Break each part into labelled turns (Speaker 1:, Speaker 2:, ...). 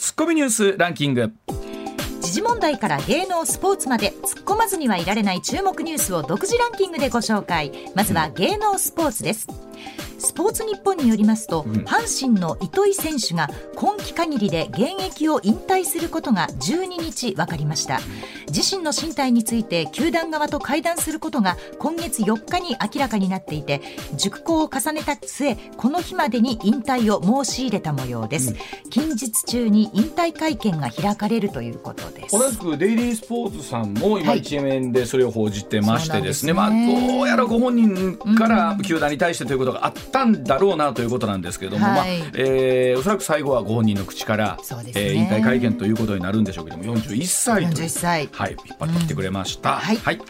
Speaker 1: ツッコミニュースランキング。
Speaker 2: 時事問題から芸能スポーツまで突っ込まずにはいられない注目ニュースを独自ランキングでご紹介。まずは芸能スポーツです。スポーツニッポンによりますと、うん、阪神の糸井選手が今季限りで現役を引退することが12日分かりました。自身の進退について球団側と会談することが今月4日に明らかになっていて熟考を重ねた末この日までに引退を申し入れた模様です、うん、近日中に引退会見が開かれるということです。
Speaker 1: 同じくデイリースポーツさんも今一面でそれを報じてましてですね。はい、すね。まあ、どうやらご本人から球団に対してということがあったんだろうなということなんですけれども、はい、まあえー、おそらく最後はご本人の口から、ね。えー、引退会見ということになるんでしょうけども41歳と41歳、はい、引っ張ってきてくれました。うん、はい、はい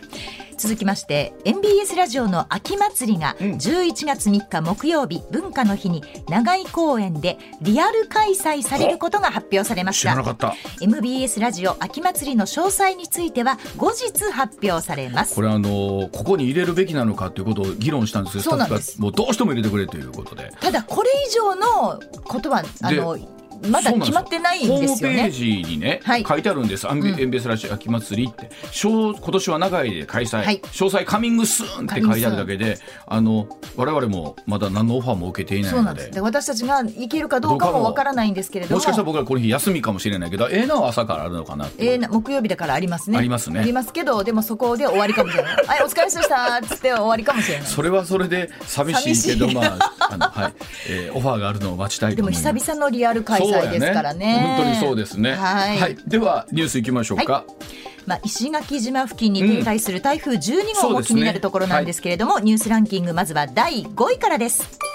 Speaker 2: 続きまして MBS ラジオの秋祭りが11月3日木曜日、文化の日に長井公園でリアル開催されることが発表されました。MBS ラジオ秋祭りの詳細については後日発表されます。
Speaker 1: これあのここに入れるべきなのかということを議論したんですけどスタッフがもうどうしても入れてくれということで。
Speaker 2: ただこれ以上のことはあのまだ決まってないんですよね。ホームペー
Speaker 1: ジにね、はい、書いてあるんです。アンビ、エンベスラシ秋祭りって、今年は長いで開催、はい、詳細カミングスーンって書いてあるだけで、あの我々もまだ何のオファーも受けていないので、で
Speaker 2: 私たちが行けるかどうかもわからないんですけれども、
Speaker 1: もしかしたら僕はこの日休みかもしれないけど、ええー、な朝からあるのかな。
Speaker 2: ええー、な木曜日だからありますね。
Speaker 1: ありますね。
Speaker 2: ありますけど、でもそこで終わりかもしれない。はい、お疲れ様でしたっつって終わりかもしれない。
Speaker 1: それはそれで寂しいけど、まああのはい、えー、オファーがあるのを待ちたい
Speaker 2: でも久々のリアル開催ですからね。
Speaker 1: 本当にそうですね。はい、はい、ではニュースいきましょうか。はい
Speaker 2: まあ、石垣島付近に停滞する台風12号も気になるところなんですけれども、ねはい、ニュースランキングまずは第5位からです。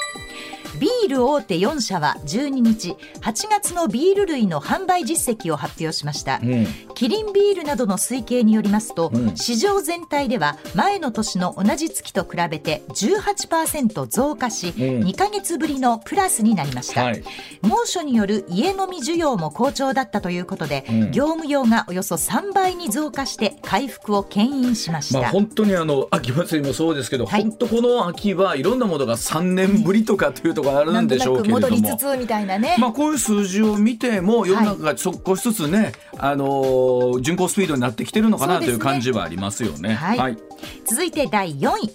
Speaker 2: ビール大手4社は12日8月のビール類の販売実績を発表しました、うん、キリンビールなどの推計によりますと、うん、市場全体では前の年の同じ月と比べて18%増加し、うん、2か月ぶりのプラスになりました、はい、猛暑による家飲み需要も好調だったということで、業務用がおよそ3倍に増加して回復を牽引しました、まあ、
Speaker 1: 本当にあの秋祭りもそうですけど、はい、本当この秋はいろんなものが3年ぶりとかというところあるんでしょうけれども戻りつつみたいなね、まあ、こういう数字を見ても世の中が少しずつね、はい、あの巡航スピードになってきてるのかな、という感じはありますよね。はい、はい、
Speaker 2: 続いて第4位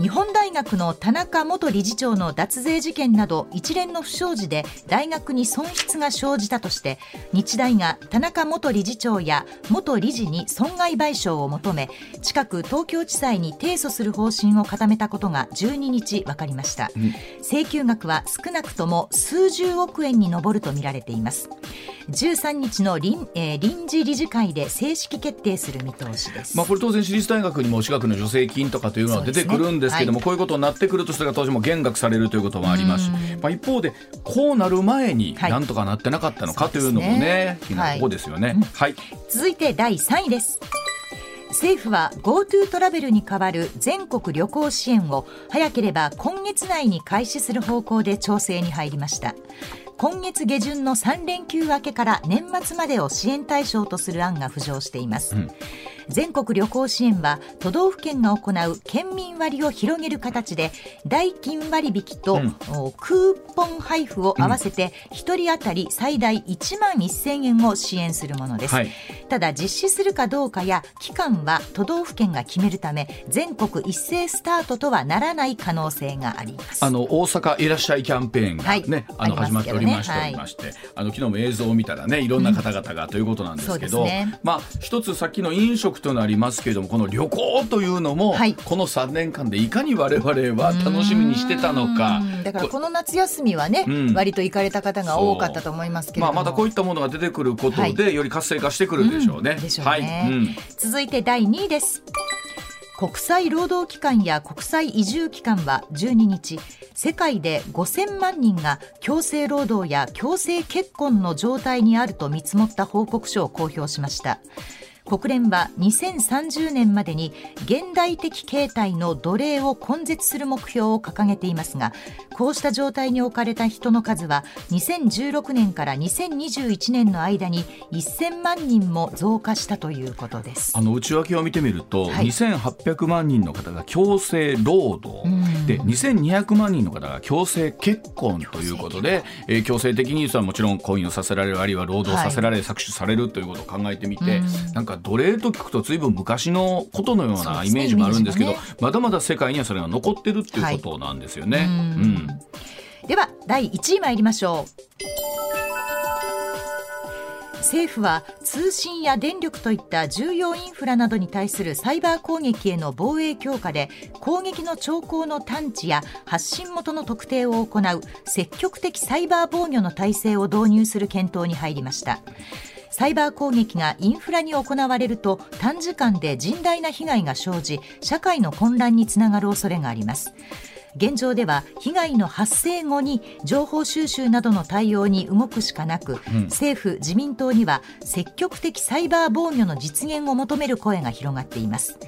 Speaker 2: 日本大学の田中元理事長の脱税事件など一連の不祥事で大学に損失が生じたとして日大が田中元理事長や元理事に損害賠償を求め近く東京地裁に提訴する方針を固めたことが12日分かりました、うん、請求額は少なくとも数十億円に上るとみられています13日の臨,、えー、臨時理事会で正式決定する見通しです、
Speaker 1: まあ、これ当然私立大学にも私学の助成金とかというのは出てくるんですけども、ねはい、こういうことになってくるとそれが当時も減額されるということもあります。し、まあ、一方でこうなる前になんとかなってなかったのかというのもね、はい、ここですよね、はい、
Speaker 2: 続いて第3位です。政府は GoTo トラベルに代わる全国旅行支援を早ければ今月内に開始する方向で調整に入りました今月下旬の3連休明けから年末までを支援対象とする案が浮上しています、うん。全国旅行支援は都道府県が行う県民割を広げる形で代金割引と、うん、クーポン配布を合わせて1人当たり最大1万1000円を支援するものです、はい、ただ実施するかどうかや期間は都道府県が決めるため全国一斉スタートとはならない可能性があります。
Speaker 1: あの大阪いらっしゃいキャンペーンがね、はい、あの始まっておりまして、ね、まして、あの昨日も映像を見たらねいろんな方々がということなんですけど、うん。ね、まあ一つさっきの飲食となりますけれどもこの旅行というのも、はい、この3年間でいかに我々は楽しみにしてたのか。
Speaker 2: だからこの夏休みはね、うん、割と行かれた方が多かったと思いますけどまあ、
Speaker 1: またこういったものが出てくることで、はい、より活性化してくるでしょうね。うん、でしょうね、
Speaker 2: はい。うん、続いて第2位です。国際労働機関や国際移住機関は12日世界で5000万人が強制労働や強制結婚の状態にあると見積もった報告書を公表しました国連は2030年までに現代的形態の奴隷を根絶する目標を掲げていますがこうした状態に置かれた人の数は2016年から2021年の間に1000万人も増加したということです。
Speaker 1: あの内訳を見てみると、はい、2800万人の方が強制労働、で2200万人の方が強制結婚ということで、えー、強制的にはもちろん婚姻をさせられるあるいは労働させられ、はい、搾取されるということを考えてみて、ん。なんか奴隷と聞くと随分昔のことのようなイメージもあるんですけど、ね、まだまだ世界にはそれが残ってるっていうことなんですよね。はい、うん
Speaker 2: では第1位参りましょう。政府は通信や電力といった重要インフラなどに対するサイバー攻撃への防衛強化で攻撃の兆候の探知や発信元の特定を行う積極的サイバー防御の体制を導入する検討に入りましたサイバー攻撃がインフラに行われると短時間で甚大な被害が生じ社会の混乱につながる恐れがあります。現状では被害の発生後に情報収集などの対応に動くしかなく、うん、政府自民党には積極的サイバー防御の実現を求める声が広がっています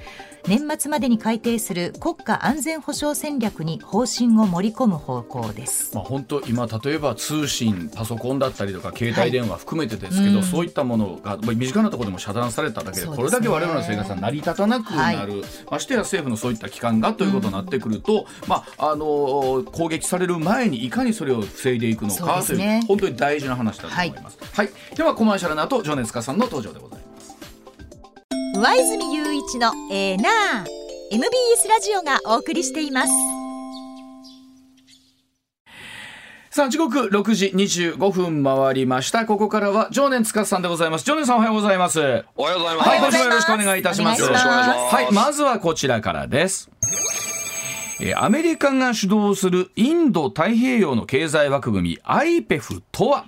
Speaker 2: 年末までに改定する国家安全保障戦略に方針を盛り込む方向です、
Speaker 1: まあ、本当今例えば通信パソコンだったりとか携帯電話含めてですけど、はい、そういったものが身近なところでも遮断されただけで、これだけ我々の生活が成り立たなくなる、はい、ましてや政府のそういった機関がということになってくると、まあ、あの攻撃される前にいかにそれを防いでいくのかという、ね、本当に大事な話だと思います。はい、はい、ではコマーシャルの後情熱家さんの登場でございます。
Speaker 2: 上泉雄一のエーナー MBS ラジオがお送りしています。
Speaker 1: さあ時刻6時25分回りました。ここからは常年司さんでございます。常年さんおはようございます。
Speaker 3: おはようございます。
Speaker 1: はい今週もよろしくお願いいたします。よろしくお願いします。はいまずはこちらからです。アメリカが主導するインド太平洋の経済枠組み IPEF とは？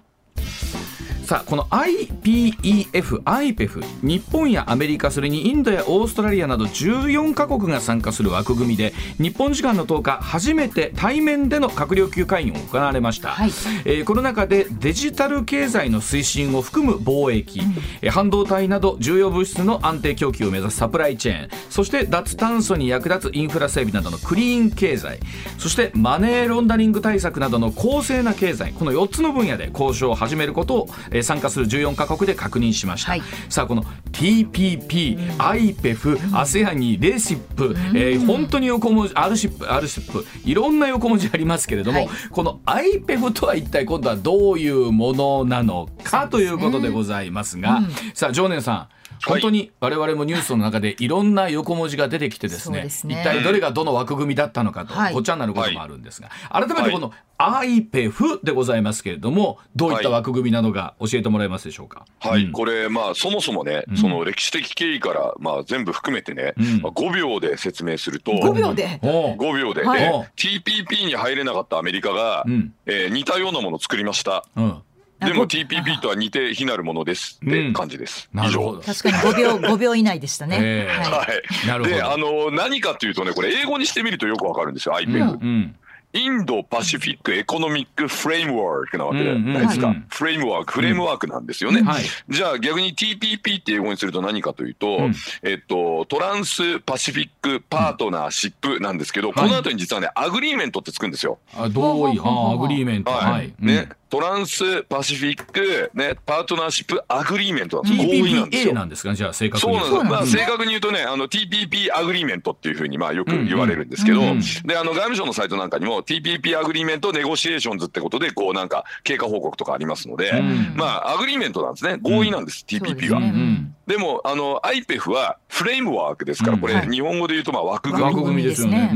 Speaker 1: さあこの IPEF、IPEF 日本やアメリカそれにインドやオーストラリアなど14カ国が参加する枠組みで日本時間の10日初めて対面での閣僚級会議が行われました、はい、えー、この中でデジタル経済の推進を含む貿易、うん、半導体など重要物質の安定供給を目指すサプライチェーンそして脱炭素に役立つインフラ整備などのクリーン経済そしてマネーロンダリング対策などの公正な経済この4つの分野で交渉を始めることをえ参加する14カ国で確認しました、はい、さあこの TPP、IPEF、ASEAN にレシップ、えー、本当に横文字 R シップ R シップいろんな横文字ありますけれども、はい、この IPEF とは一体今度はどういうものなのかということでございますが、うん、さあ常念さん本当に我々もニュースの中でいろんな横文字が出てきてですね、すね。一体どれがどの枠組みだったのかと、ごっちゃになることもあるんですが、改めてこの IPEF でございますけれども、どういった枠組みなのか教えてもらえますでしょうか？
Speaker 3: はい、うん、これ、まあ、そもそもね、その歴史的経緯から、まあ、全部含めてね、うん、まあ、5秒で説明すると、
Speaker 2: 5秒で
Speaker 3: ?5 秒で、はい、TPP に入れなかったアメリカが、うん、えー、似たようなものを作りました。うんでも TPP とは似て非なるものですって感じです。
Speaker 1: うん、以上。
Speaker 2: 確かに5秒、5秒以内でしたね。
Speaker 3: えー、はい。なるほど。で、あの、何かというとね、これ英語にしてみるとよくわかるんですよ、IPEF。うん、 Indo-Pacific Economic Framework なわけじゃないですか？フレームワーク、フレームワークなんですよね。じゃあ逆に TPP って英語にすると何かというと、えっと、 Trans-Pacific Partnership なんですけど、この後に実はね、 agreement ってつくんですよ。
Speaker 1: あ同意、 agreement。
Speaker 3: はい。ね。 Trans-Pacific、ね、 Partnership Agreement
Speaker 1: なんです合意なんですよ。なんですかじゃあ正確
Speaker 3: に。そうなんです。まあ正確に言うとね、あの TPP アグリーメントっていうふうにまあよく言われるんですけど、で、あの外務省のサイトなんかにも TPP agreement negotiations ってことで、こうなんか経過報告とかありますので、まあ agreement なんですね。合意なんです、TPP は。でも、あの、IPEF は framework ですから、これ、日本語で言うと、まあ、枠組み。
Speaker 1: 枠組みですよね。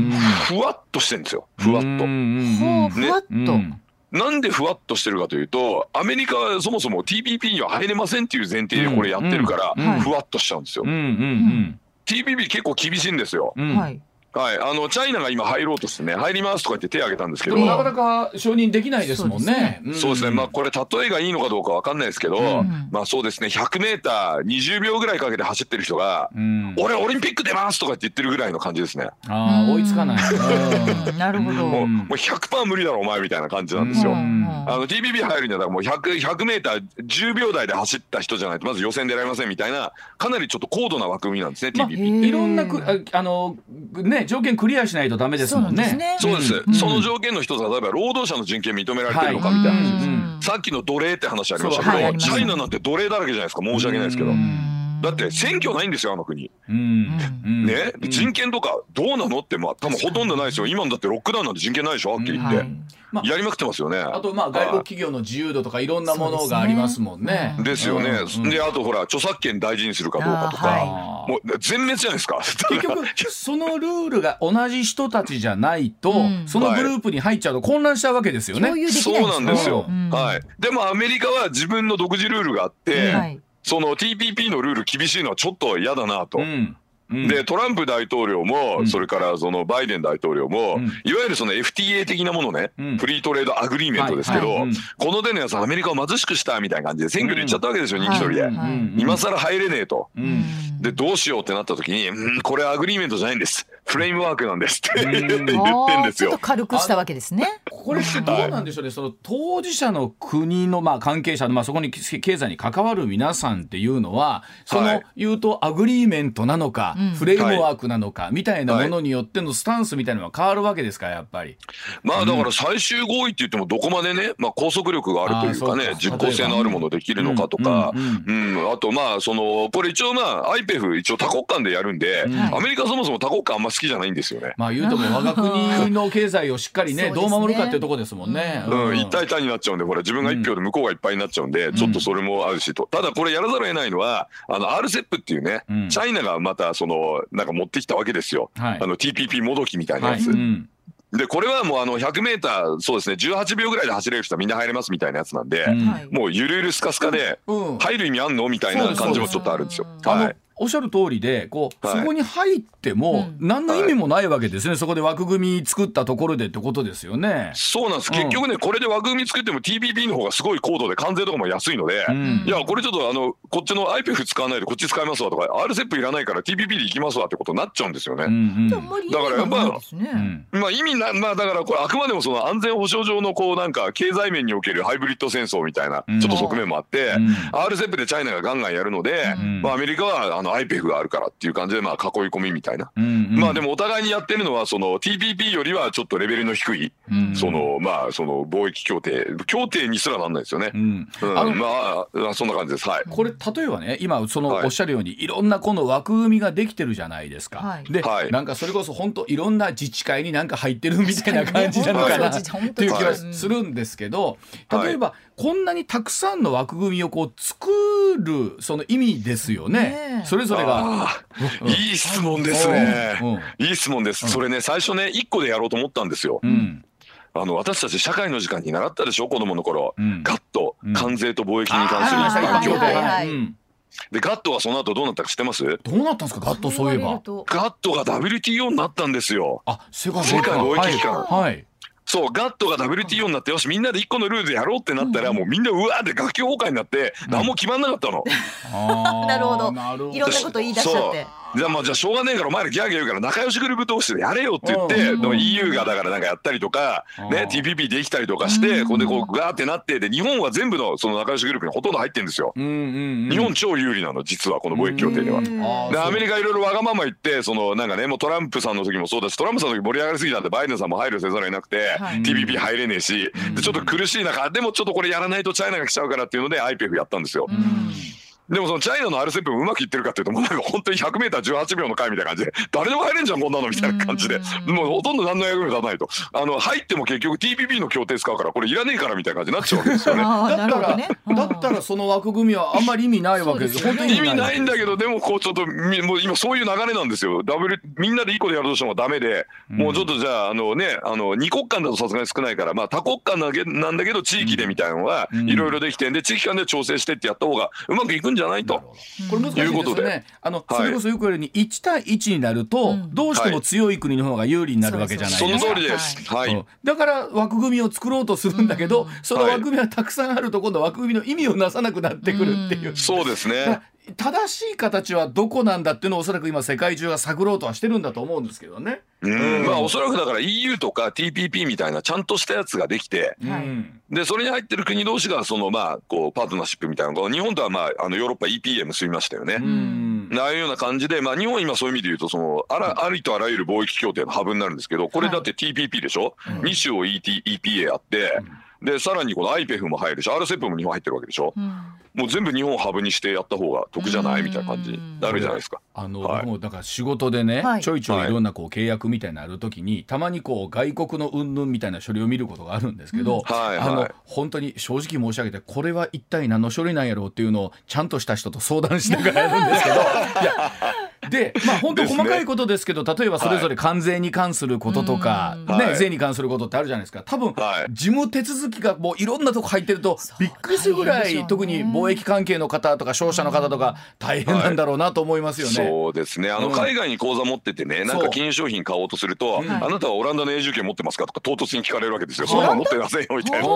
Speaker 3: ふわっとしてるんですよ。ふわっと。
Speaker 2: ね、ふわっと。
Speaker 3: なんでふわっとしてるかというと、アメリカはそもそも TPP には入れませんっていう前提でこれやってるから、ふわっとしちゃうんですよ。TPP 結構厳しいんですよ。はい、あのチャイナが今入ろうとしてね入りますとか言って手を挙げたんですけど。
Speaker 1: なかなか承認できないですもんね。
Speaker 3: そうですね、まあこれ例えがいいのかどうかわかんないですけど、うん、まあそうですね。100メーター20秒ぐらいかけて走ってる人が、うん、俺オリンピック出ますとかって言ってるぐらいの感じですね。
Speaker 1: ああ追いつかない。
Speaker 2: なるほど。
Speaker 3: もうもう100%無理だろお前みたいな感じなんですよ。あの TPP 入るにはもう100 100メーター10秒台で走った人じゃないとまず予選出られませんみたいなかなりちょっと高度な枠組みなんですね、TPP って。
Speaker 1: いろんなくあのね条件クリアしないとダメですもんね。
Speaker 3: そうです。その条件の一つは例えば労働者の人権認められてるのかみたいな。さっきの奴隷って話ありましたけど、チャイナなんて奴隷だらけじゃないですか。申し訳ないですけど。だって選挙ないんですよあの国、うん、ね、うん、人権とかどうなのってまあ多分ほとんどないですよ今だってロックダウンなんて人権ないでしょはっきり言って、うん。はい。まあ、やりまくってますよね。
Speaker 1: あとまあ外国企業の自由度とかいろんなものがありますもんね。
Speaker 3: ですよね、であとほら著作権大事にするかどうかとか、はい、もう全滅じゃないですか。
Speaker 1: 結局 そのルールが同じ人たちじゃないと、そのグループに入っちゃうと混乱しちゃうわけですよね、
Speaker 3: そうなんですよ、はい。でもアメリカは自分の独自ルールがあって、はいその TPP のルール厳しいのはちょっと嫌だなと。うん。でトランプ大統領も、それからそのバイデン大統領も、いわゆるその FTA 的なものね、フリートレードアグリーメントですけど、この手のやつアメリカを貧しくしたみたいな感じで選挙で言っちゃったわけですよ、人気取りで、今更入れねえと、でどうしようってなった時に、うん、これ agreement じゃないんです framework なんですって。言ってんですよ。
Speaker 2: ちょっと軽くしたわけですね。
Speaker 1: これってどうなんでしょうね、その当事者の国のまあ関係者のまあそこに経済に関わる皆さんっていうのは、その言うと agreement なのか、はい、 framework なのかみたいなものによってのスタンスみたいなのは変わるわけですかやっぱり。
Speaker 3: まあだから最終合意って言ってもどこまでね、まあ拘束力があるというかね、実効性のあるものできるのかとか、うん、あとまあそのこれ一応まあ IPEF 一応多国間でやるんで、アメリカそもそも多国間あんま好きじゃないんですよね。
Speaker 1: まあ言うとも我が国の経済をしっかりね どう守るかっていうところですもんね。
Speaker 3: うん、一体単になっちゃうんで、ほら自分が一票で向こうがいっぱいになっちゃうんで、ちょっとそれもあるしと。ただこれやらざるを得ないのは、あの RCEP っていうね、チャイナがまたそのなんか持ってきたわけですよ。あの TPP もどきみたいなやつ。でこれはもうあの100メーターそうですね18秒ぐらいで走れる人はみんな入れますみたいなやつなんで、もうゆるゆるスカスカで入る意味あんのみたいな感じもちょっとあるんですよ。はい。
Speaker 1: おっしゃる通りでこう、はい、そこに入っても何の意味もないわけですね、はい、そこで枠組み作ったところでってことですよね。
Speaker 3: そうなんです、うん、結局ねこれで枠組み作っても TPP の方がすごい高度で関税とかも安いので、うん、いやこれちょっとあのこっちの IPF 使わないでこっち使いますわとか RCEP いらないから TPP で行きますわってことになっちゃうんですよね。うんうん、だからやっぱ、まあ意味なまあだからこれあくまでもその安全保障上のこうなんか経済面におけるハイブリッド戦争みたいなちょっと側面もあって、うん、RCEP でチャイナがガンガンやるので、まあアメリカはあの IPF があるからっていう感じでまあ囲い込みみたいな、うんうん、まあでもお互いにやってるのはその TPP よりはちょっとレベルの低い、うん、そのまあその貿易協定協定にすらなんないですよね、うん。うん、あまあそんな感じです。はい。
Speaker 1: これ例えばね今そのおっしゃるように、はい、いろんなこの枠組みができてるじゃないですか、はい、で、はい、なんかそれこそ本当いろんな自治会になんか入ってるみたいな感じなのかなっていう気はするんですけど例えば、こんなにたくさんの枠組みをこう作るその意味ですよね。ねそれぞれが。
Speaker 3: いい質問ですね。いい質問です。それね最初ね一個でやろうと思ったんですよ。うん。あの私たち社会の時間に習ったでしょ子供の頃、うん、ガット、関税と貿易に関する環境で。でガットがその後どうなったか知ってます？ど
Speaker 1: うなったんですかガットそういえば。ガ
Speaker 3: ットが WTO になったんですよ。
Speaker 1: あ世界
Speaker 3: 貿易機関。はい、そうガットが WTO になってよしみんなで一個のルールでやろうってなったら、もうみんなうわーって学級崩壊になって何も決まんなかったの。
Speaker 2: なるほど。いろんなこと言い出しちゃって。
Speaker 3: じゃあまあじゃあしょうがねえからお前らギャーギャー言うから仲良しグループ同士でやれよって言って、の EU がだからなんかやったりとか、ね、TPP できたりとかして、ここでこうガーってなってで日本は全部のその仲良しグループにほとんど入ってるんですよ。日本超有利なの実はこの貿易協定では。でアメリカいろいろわがまま言ってそのなんかねもうトランプさんの時もそうだしトランプさんの時盛り上がりすぎたんでバイデンさんも配慮せざるを得なくて、TPP 入れねえしでちょっと苦しい中でもちょっとこれやらないとチャイナが来ちゃうからっていうので IPEF やったんですよ。でもそのチャイナの RCEP もうまくいってるかっていうともうなんか本当に 100m18 秒の回みたいな感じで誰でも入れんじゃんこんなのみたいな感じで。もうほとんど何の役に立たないと。あの入っても結局 TPP の協定使うからこれいらねえからみたいな感じになっちゃうわけですよね。
Speaker 1: だったら、ね、だったらその枠組みはあんまり意味ないわけです
Speaker 3: よ、ね、意味ないんだけどでもこうちょっともう今そういう流れなんですよ。ダブルみんなで1個でやるとしてもダメで、もうちょっとじゃああのねあの2国間だとさすがに少ないからまあ多国間なんだけど地域でみたいなのはいろいろできてんで地域間で調整してってやった方がうまくいくんじゃないと。
Speaker 1: これ難しいですね。あの、それこそよく言われるように1対1になると、どうしても強い国の方が有利になるわけじゃないですか。
Speaker 3: その通りです。はい。
Speaker 1: だから枠組みを作ろうとするんだけど、その枠組みはたくさんあると今度枠組みの意味をなさなくなってくるっていう。
Speaker 3: そうですね。
Speaker 1: 正しい形はどこなんだっていうのをおそらく今世界中が探ろうとはしてるんだと思うんですけどね。
Speaker 3: うん、まあおそらくだから EU とか TPP みたいなちゃんとしたやつができて、うん、でそれに入ってる国同士がそのまあこうパートナーシップみたいなの日本とはまああのヨーロッパ EPA 結びましたよね。うん、ああいうような感じで、まあ、日本は今そういう意味で言うとそのあらありとあらゆる貿易協定のハブになるんですけどこれだって TPP でしょ、はい、2種を ET EPA あって。でさらにこの IPEF も入るし RCEP も日本入ってるわけでしょ、うん、もう全部日本をハブにしてやった方が得じゃない？みたいな感じ。になるじゃないですか。
Speaker 1: あの、はい、僕もだから仕事でね、はい、ちょいちょいいろんなこう契約みたいなのあるときに、たまにこう外国の云々みたいな書類を見ることがあるんですけど、うん。はいはい、あの本当に正直申し上げてこれは一体何の書類なんやろうっていうのをちゃんとした人と相談しながらやるんですけど いやで、まあ、本当細かいことですけど、ね、例えばそれぞれ関税に関することとか、はい、ね、税に関することってあるじゃないですか。多分、はい、事務手続きがもういろんなとこ入ってると、びっくりするぐらい、ね、特に貿易関係の方とか商社の方とか、大変なんだろうなと思いますよね。
Speaker 3: そうですね。あの、海外に口座持っててね、なんか金融商品買おうとすると、あなたはオランダの永住権持ってますかとか唐突に聞かれるわけですよ。そんなの持ってませんよみたいな。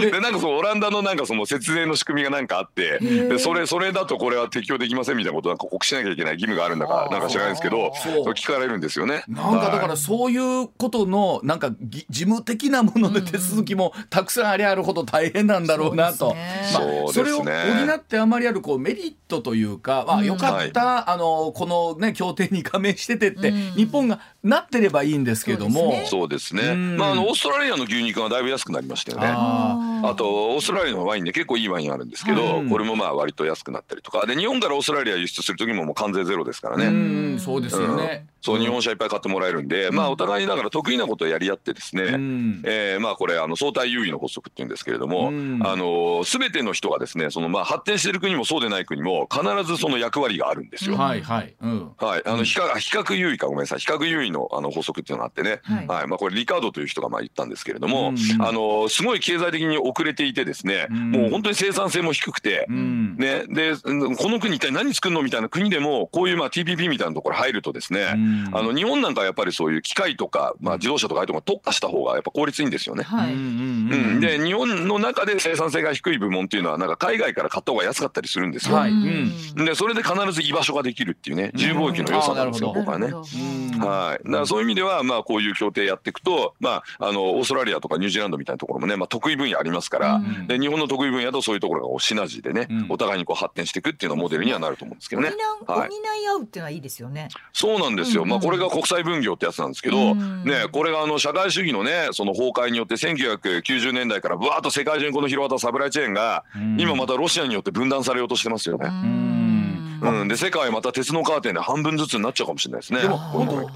Speaker 3: でなんかそのオランダのなんかその節税の仕組みがなんかあってでそれそれだとこれは適用できませんみたいなことなんか告知しなきゃいけない義務があるんだかなんか知らないですけど聞かれるんですよね。
Speaker 1: なんかだからそういうことのなんか事務的なもので手続きもたくさんありあるほど大変なんだろうなと、まあ、それを補ってあまりあるこうメリットというか、まあ、よかった、あのこの、ね、協定に加盟しててって、日本がなってればいいんですけども。
Speaker 3: そうですね、まあ、あのオーストラリアの牛肉がだいぶ安くなりましたよね。あとオーストラリアのワインで結構いいワインあるんですけど、これもまあ割と安くなったりとか。で日本からオーストラリア輸出する時ももう関税ゼロですからね。
Speaker 1: うんそうですよね、
Speaker 3: そう日本車いっぱい買ってもらえるんで、まあお互いだから得意なことをやり合ってですね、うん、えー、まあこれあの相対優位の法則っていうんですけれども、うん、あの全ての人がですねそのまあ発展している国もそうでない国も必ずその役割があるんですよ。
Speaker 1: はいはい、うん、
Speaker 3: はい。あの比較比較優位かごめんなさい。比較優位のあの法則っていうのがあってね、はい、はい、まあこれリカードという人がまあ言ったんですけれども、うん、あのすごい経済的に遅れていてですね、もう本当に生産性も低くて、ね。でこの国一体何作るのみたいな国でもこういうまあ TPP みたいなところ入るとですね、あの日本なんかやっぱりそういう機械とか、まあ、自動車とかああいうところ特化した方がやっぱ効率いいんですよね。はい、うん、で日本の中で生産性が低い部門っていうのはなんか海外から買った方が安かったりするんですよ。はい、うん、でそれで必ず居場所ができるっていうね自由貿易の良さなんですよ、僕はね。はい、だからそういう意味では、まあ、こういう協定やっていくと、まあ、あのオーストラリアとかニュージーランドみたいなところもね、まあ、得意分野ありますから、で日本の得意分野とそういうところがシナジーでね、お互いにこう発展していくっていうのモデルにはなると思うんですけどね。
Speaker 2: 補い合うっていうのはいいですよね。
Speaker 3: そうなんですよ。まあこれが国際分業ってやつなんですけど、ねこれがあの社会主義のねその崩壊によって1990年代からぶわっと世界中にこの広がったサプライチェーンが今またロシアによって分断されようとしてますよね。うん、で世界また鉄のカーテンで半分ずつになっちゃうかもしれないですね。でも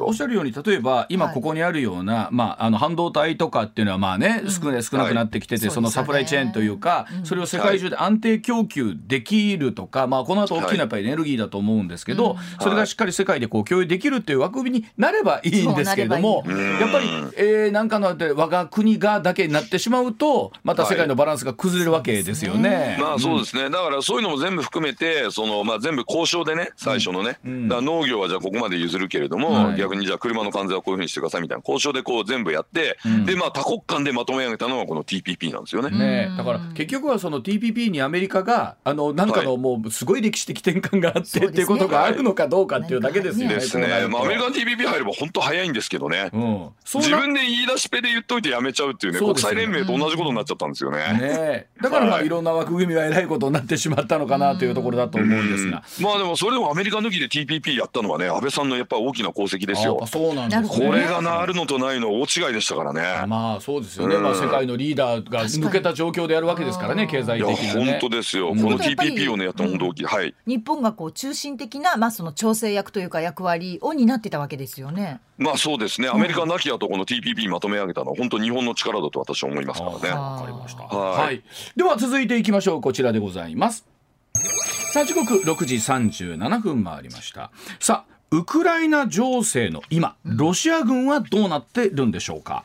Speaker 1: おっしゃるように例えば今ここにあるような、はい、まあ、あの半導体とかっていうのはまあね、少な少なくなってきてて、はい、そのサプライチェーンというか、それを世界中で安定供給できるとか、まあ、この後大きなやっぱりエネルギーだと思うんですけど、それがしっかり世界でこう共有できるっていう枠組みになればいいんですけれどもやっぱり、えー、なんかのあって我が国がだけになってしまうとまた世界のバランスが崩れるわけですよね。
Speaker 3: まあそうですね、だからそういうのも全部含めてその、まあ、全部交渉でね最初のね、うん、だから農業はじゃあここまで譲るけれども、はい、逆にじゃあ車の関税はこういうふうにしてくださいみたいな交渉でこう全部やって、うん、でまあ多国間でまとめ上げたのがこの TPP なんですよね。
Speaker 1: ねだから結局はその TPP にアメリカがあのなんかのもうすごい歴史的転換があって、はい、っていうことがあるのかどうかっていうだけですよね。
Speaker 3: ですね。まあアメリカの TPP 入れば本当早いんですけどね。うん、自分で言い出しっぺで言っといてやめちゃうっていうね、国際連盟と同じことになっちゃったんですよね。
Speaker 1: ねだからまあい。ろんな枠組みがえらいことになってしまったのかなというところだと思うんですが。
Speaker 3: まあでもそれでもアメリカ抜きで TPP やったのはね安倍さんのやっぱ大きな功績ですよ。
Speaker 1: そうなんです、
Speaker 3: ね、これがなるのとないの大違いでしたからね。
Speaker 1: まあそうですよね。まあ世界のリーダーが抜けた状況でやるわけですからね経済的に、
Speaker 3: ね、本当ですよ。この TPP をねやった本当大きい。はい。
Speaker 2: 日本がこう中心的なまあその調整役というか役割を担ってたわけですよね。
Speaker 3: まあそうですね。アメリカなきやとこの TPP まとめ上げたのは本当日本の力だと私は思いますからね。
Speaker 1: わかりました。はい。では続いていきましょう。こちらでございます。さあ時刻6時37分回りました。さあウクライナ情勢の今ロシア軍はどうなってるんでしょうか？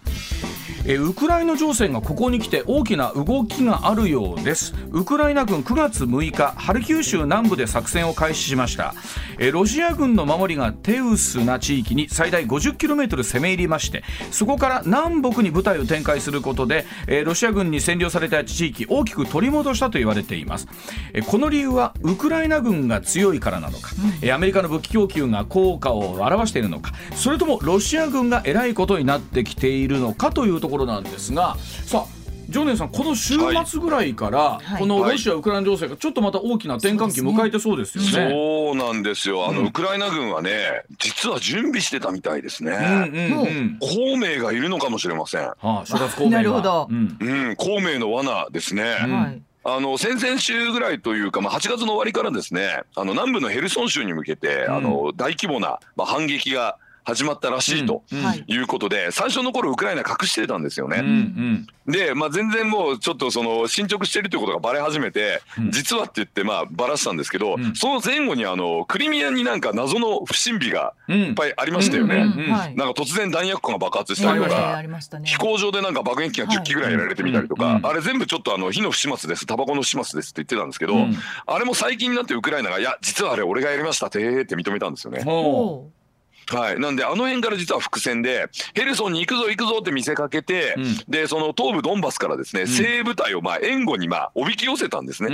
Speaker 1: えウクライナ情勢がここに来て大きな動きがあるようです。ウクライナ軍9月6日ハルキウ州南部で作戦を開始しました。えロシア軍の守りが手薄な地域に最大 50km 攻め入りましてそこから南北に部隊を展開することでえロシア軍に占領された地域大きく取り戻したと言われています。えこの理由はウクライナ軍が強いからなのか、えアメリカの武器供給が効果を表しているのかそれともロシア軍が偉いことになってきているのかというところなんですがさあ常念さん、この週末ぐらいから、このロシア・ウクライナ情勢がちょっとまた大きな転換期迎えてそうですよね。
Speaker 3: そうなんですよ。あの、ウクライナ軍はね、実は準備してたみたいですね。孔明がいるのかもしれません。は
Speaker 2: あ、諸葛孔明なるほど。
Speaker 3: うん、孔明の罠ですね。はいあの先々週ぐらいというか、まあ、8月の終わりからですねあの南部のヘルソン州に向けて、あの大規模な、まあ、反撃が始まったらしいということで、最初の頃ウクライナ隠してたんですよね。で、まあ、全然もうちょっとその進捗してるということがばれ始めて、実はって言ってまあばらしたんですけど、その前後にあのクリミアになんか謎の不審火がいっぱいありましたよね。なんか突然弾薬庫が爆発したりとか、飛行場でなんか爆撃機が10機ぐらいやられてみたりとか、あれ全部ちょっとあの火の不始末です、タバコの不始末ですって言ってたんですけど、あれも最近になってウクライナが、いや、実はあれ俺がやりましたってって認めたんですよね。はい、なんであの辺から実は伏線でヘルソンに行くぞ行くぞって見せかけて、うん、でその東部ドンバスからですね、うん、西部隊をまあ援護にまあおびき寄せたんですね、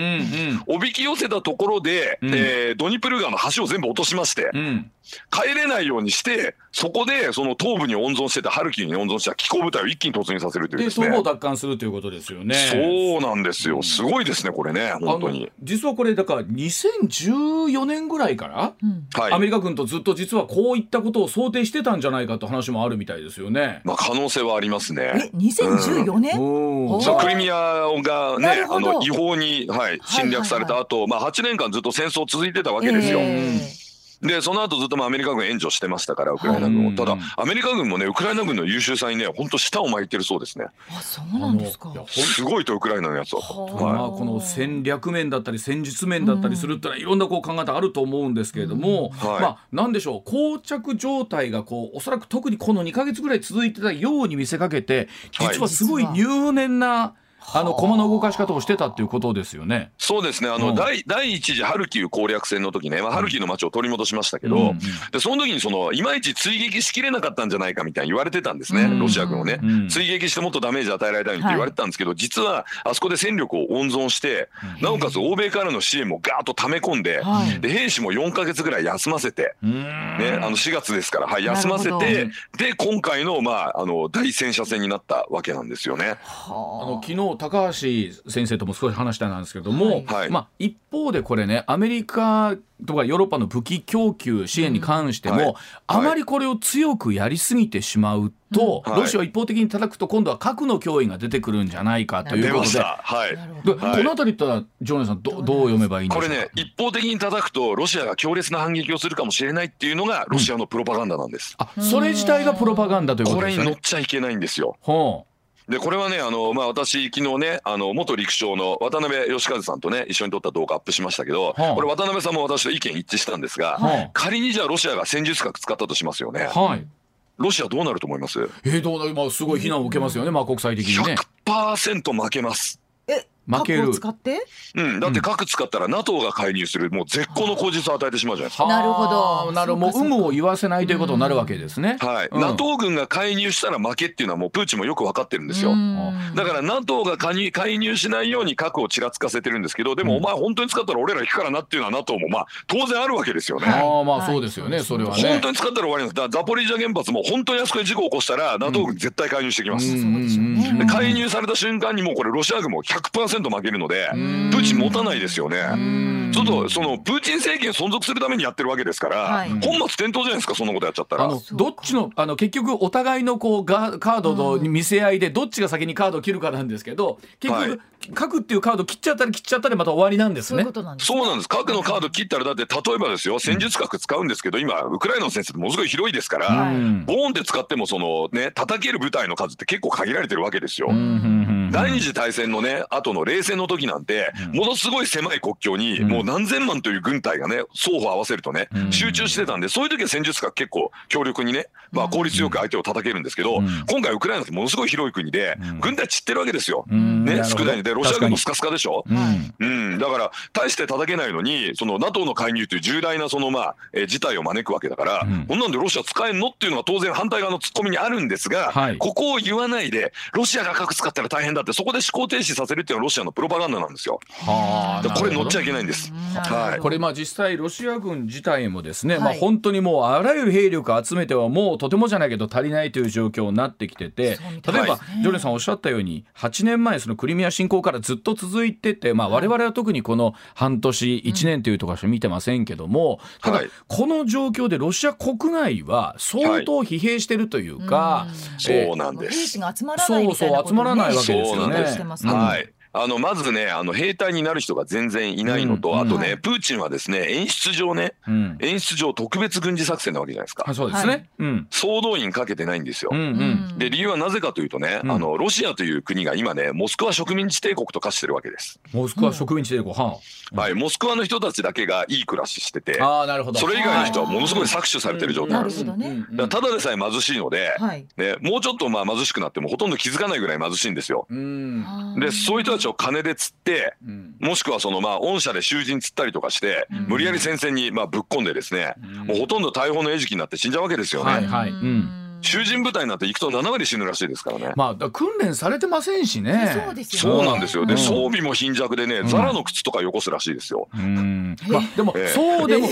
Speaker 3: うんうん、おびき寄せたところで、うん、えー、ドニプル川の橋を全部落としまして、うん、帰れないようにしてそこでその東部に温存してたハルキウに温存した機構部隊を一気に突入させるというですね。
Speaker 1: で奪還するということですよね。
Speaker 3: そうなんですよ。すごいですねこれね本当に。
Speaker 1: 実はこれだから2014年ぐらいから、はい、アメリカ軍とずっと実はこういったことを想定してたんじゃないかと話もあるみたいですよね。
Speaker 3: まあ可能性はありますね。
Speaker 2: え、2014年？
Speaker 3: うん、クリミアがね、あの違法にはい侵略された後、まあ8年間ずっと戦争続いてたわけですよ。えーでその後ずっともアメリカ軍援助してましたからウクライナ軍を、ただアメリカ軍もねウクライナ軍の優秀さにね本当舌を巻いてるそうですね。
Speaker 2: あそうなんですか。
Speaker 3: すごいとウクライナのやつは、
Speaker 1: はい、まあ、この戦略面だったり戦術面だったりするってのはいろんなこう考え方あると思うんですけれども、うん。はい、まあなんでしょう。膠着状態がこうおそらく特にこの2か月ぐらい続いてたように見せかけて実はすごい入念な、あの駒の動かし方をしてたっていうことですよね。
Speaker 3: そうですね。あの、うん、第第一次ハルキウ攻略戦の時ね、まあ、ハルキウの街を取り戻しましたけど、うん、でその時にそのいまいち追撃しきれなかったんじゃないかみたいに言われてたんですね。ロシア軍をね、追撃してもっとダメージ与えられたいって言われてたんですけど、はい、実はあそこで戦力を温存して、なおかつ欧米からの支援もガーッと溜め込んで、はい、で兵士も4か月ぐらい休ませて、ね、あの4月ですから、はい、休ませて、で今回のまああの大戦車戦になったわけなんですよね。
Speaker 1: あの昨日高橋先生とも少し話したんですけども、はい、まあ、一方でこれねアメリカとかヨーロッパの武器供給支援に関しても、うんはい、あまりこれを強くやりすぎてしまうと、ロシアを一方的に叩くと今度は核の脅威が出てくるんじゃないかということで、はい、この辺りとジョーネさんどどう読めばいいんです
Speaker 3: か？これね一方的に叩くとロシアが強烈な反撃をするかもしれないっていうのがロシアのプロパガンダなんです。
Speaker 1: うん、あそれ自体がプロパガンダということですね。
Speaker 3: これに乗っちゃいけないんですよ。ほうでこれはねあの、まあ、私昨日ねあの元陸将の渡辺義和さんとね一緒に撮った動画アップしましたけど、はあ、これ渡辺さんも私と意見一致したんですが、はあ、仮にじゃあロシアが戦術核使ったとしますよね。はい、ロシアどうなると思います？
Speaker 1: えー、どうなる、まあ、すごい非難を受けますよね、まあ、国際的にね。
Speaker 3: 100%負けます。
Speaker 2: え負ける使って？
Speaker 3: うん、だって核使ったら NATO が介入するもう絶好の口実を与えてしまうじゃないですか。
Speaker 2: なるほど。
Speaker 1: なるもう有無を言わせないということになるわけですね。
Speaker 3: はい、うん、NATO 軍が介入したら負けっていうのはもうプーチンもよく分かってるんですよ。だから NATO が介入介入しないように核をちらつかせてるんですけどでもお前本当に使ったら俺ら行くからなっていうのは NATO もまあ当然あるわけですよね。
Speaker 1: ああまあそうですよね、それはね。
Speaker 3: 本当に使ったら終わりなんです。だザポリージャ原発も本当にあそこで事故を起こしたら NATO 軍絶対介入してきます。で介入された瞬間にもうこれロシア軍も100%負けるので。プーチン持たないですよね。ちょっとそのプーチン政権存続するためにやってるわけですから、はい、本末転倒じゃないですかそんなことやっちゃったら。あ
Speaker 1: のどっちのあの結局お互いのこうガカードの見せ合いでどっちが先にカードを切るかなんですけど結局、はい、核っていうカード切っちゃったり切っちゃったりまた終わりなんですね。
Speaker 3: そうなんです核のカード切ったらだって例えばですよ戦術核使うんですけど今ウクライナの戦争ってものすごい広いですから、ボーンって使ってもそのね叩ける部隊の数って結構限られてるわけですよ。うんうんうん第二次大戦のね後の冷戦の時なんて、ものすごい狭い国境にもう何千万という軍隊がね双方合わせるとね、集中してたんでそういう時は戦術核結構強力にね、まあ、効率よく相手を叩けるんですけど、今回ウクライナってものすごい広い国で、軍隊散ってるわけですよ。ね少ないでロシア軍もスカスカでしょ？うん、だから大して叩けないのにその NATO の介入という重大なそのまあ、えー、事態を招くわけだから、こんなんでロシア使えんのっていうのが当然反対側のツッコミにあるんですが、はい、ここを言わないでロシアが核使ったら大変だってそこで思考停止させるっていうのはロシアのプロパガンダなんですよ。はあ、これ乗っちゃいけないんです。
Speaker 1: はい、これまあ実際ロシア軍自体もですね、はい、まあ本当にもうあらゆる兵力集めてはもうとてもじゃないけど足りないという状況になってきてて、例えば、ジョレさんおっしゃったように8年前そのクリミア侵攻からずっと続いてて、まあ我々は特にこの半年1年というところしか見てませんけども、ただこの状況でロシア国内は相当疲弊してるというか、
Speaker 3: そうなんです。
Speaker 2: そう
Speaker 1: そう集まらないわけですよね。
Speaker 3: はい。あのまずねあの兵隊になる人が全然いないのと、うん、あとね、プーチンはですね演出上ね、うん、演出上特別軍事作戦なわけじゃないですか。
Speaker 1: そうですね、うん、
Speaker 3: 総動員かけてないんですよ。うんうん、で理由はなぜかというとね、あのロシアという国が今ねモスクワ植民地帝国と化してるわけです。
Speaker 1: モスクワ植民地帝国、は
Speaker 3: あ、はい。モスクワの人たちだけがいい暮らししててあなるほど。それ以外の人はものすごい搾取されてる状態。なんです。ね、ただでさえ貧しいので、はい、ね、もうちょっとまあ貧しくなってもほとんど気づかないぐらい貧しいんですよ。でそういう人たちを金で釣って、うん、もしくはそのまあ御社で囚人釣ったりとかして、うん、無理やり戦線にまあぶっ込んでですね、もうほとんど大砲の餌食になって死んじゃうわけですよね。はいはい。うん囚人部隊なんて行くと7割死ぬらしいですからね。
Speaker 1: まあ訓練されてませんしね。
Speaker 3: そうですよ、そうなんですよ。で、装備も貧弱でね、ザラの靴とかよこすらしいですよ。うん。
Speaker 1: まあでも、そうでも、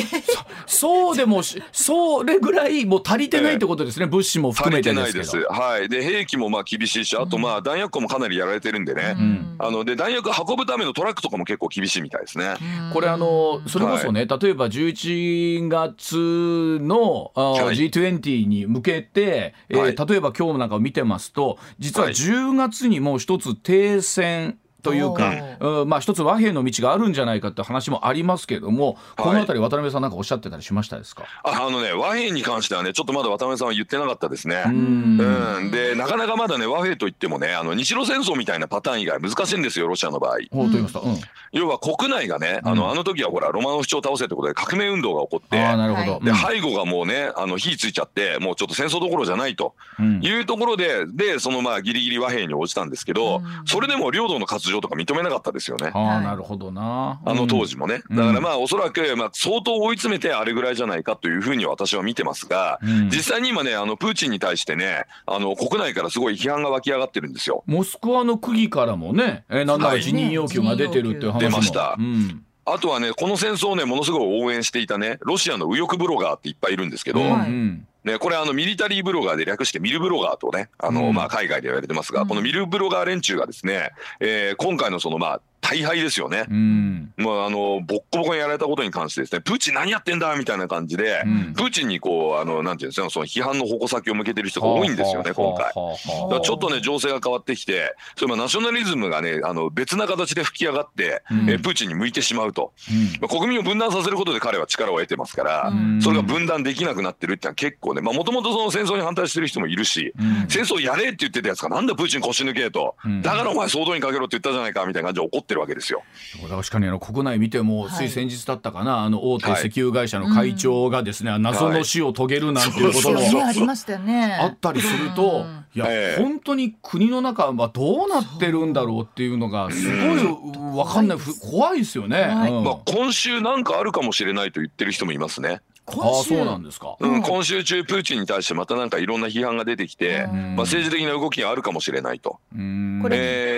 Speaker 1: そうでもそれぐらいもう足りてないってことですね。物資も含めて
Speaker 3: ですけど。足りてないです。はい。で兵器もまあ厳しいし、あとまあ弾薬庫もかなりやられてるんでね。あので弾薬運ぶためのトラックとかも結構厳しいみたいですね。
Speaker 1: これあのそれこそね、例えば11月の G20 に向けて、え例えば今日なんかを見てますと実は10月にもう一つ停戦というか、うん、まあ一つ和平の道があるんじゃないかって話もありますけれども、このあたり渡辺さんなんかおっしゃってたりしましたですか？
Speaker 3: あ、あのね和平に関してはねちょっとまだ渡辺さんは言ってなかったですね。うん、でなかなかまだね和平といってもねあの日露戦争みたいなパターン以外難しいんですよロシアの場合。うん、要は国内がねあの、あの時はほらロマノフ朝を倒せってことで革命運動が起こって、あなるほど。で背後がもうねあの火ついちゃってもうちょっと戦争どころじゃないと。いうところで、でそのまあギリギリ和平に応じたんですけど、それでも領土の活上とか認めなかったですよね。
Speaker 1: ああなるほどな。
Speaker 3: あの当時もね。だからまあおそらくまあ相当追い詰めてあれぐらいじゃないかというふうに私は見てますが、うん、実際に今ねあのプーチンに対してねあの国内からすごい批判が湧き上がってるんですよ。
Speaker 1: モスクワの区議からもね、えー、なんなら辞任要求が出てるっていう話も、
Speaker 3: 出ました。うんあとはね、この戦争をね、ものすごい応援していたね、ロシアの右翼ブロガーっていっぱいいるんですけど、うんね、これあのミリタリーブロガーで略してミルブロガーとね、あの、まあ海外で言われてますが、このミルブロガー連中がですね、えー、今回のそのまあ大敗ですよね。うん、もうあのボッコボコにやられたことに関してですね、プーチン何やってんだみたいな感じで、うん、プーチンにこうあのなんていうんですか、その批判の矛先を向けてる人が多いんですよね、今回。ちょっとね情勢が変わってきて、それナショナリズムがねあの別な形で吹き上がって、うん、えプーチンに向いてしまうと、まあ、国民を分断させることで彼は力を得てますから、それが分断できなくなってるってのは結構ね、まあもともとその戦争に反対してる人もいるし、戦争やれって言ってたやつがなんだプーチン腰抜けと、だからお前総動員かけろって言ったじゃないかみたいな感じで怒ってるわけですよ。
Speaker 1: 確かにあの国内見ても、つい先日だったかな、あの大手石油会社の会長がですね、謎の死を遂げるなんていうことも、
Speaker 2: ありましたよね。
Speaker 1: あったりすると、いや、本当に国の中はどうなってるんだろうっていうのがすごい分かんない、怖いですよね。ま
Speaker 3: あ今週なんかあるかもしれないと言ってる人もいますね。
Speaker 1: あそうなんですか、
Speaker 3: うん、今週中プーチンに対してまたなんかいろんな批判が出てきて、まあ、政治的な動きがあるかもしれないと、えー、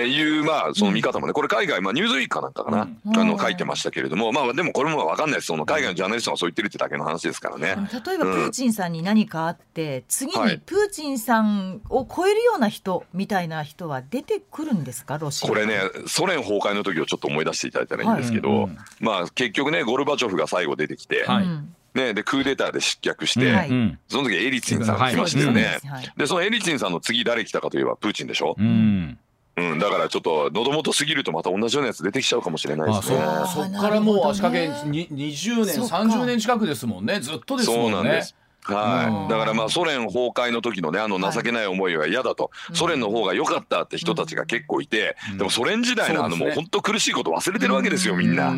Speaker 3: いうまあその見方もねこれ海外、まあ、ニューズウィークかなんかかな、あの書いてましたけれどもまあでもこれも分かんないです。その海外のジャーナリストがそう言ってるってだけの話ですからね。
Speaker 2: 例えばプーチンさんに何かあって、次にプーチンさんを超えるような人みたいな人は出てくるんですか？ロシア。
Speaker 3: これねソ連崩壊の時をちょっと思い出していただいたらいいんですけど、まあ結局ねゴルバチョフが最後出てきて、はいね、でクーデターで失脚して、はい、その時エリツィンさんが来ましたよね、はい、でそのエリツィンさんの次誰来たかといえばプーチンでしょ、うん。うん、だからちょっと喉元すぎるとまた同じようなやつ出てきちゃうかもしれないですね。
Speaker 1: そっからもう足掛け20年30年近くですもんね。ずっとですもんね。そうなんです
Speaker 3: はい、だからまあソ連崩壊の時のねあの情けない思いは嫌だと、ソ連の方が良かったって人たちが結構いて、でもソ連時代のあのもう本当苦しいこと忘れてるわけですよみんな、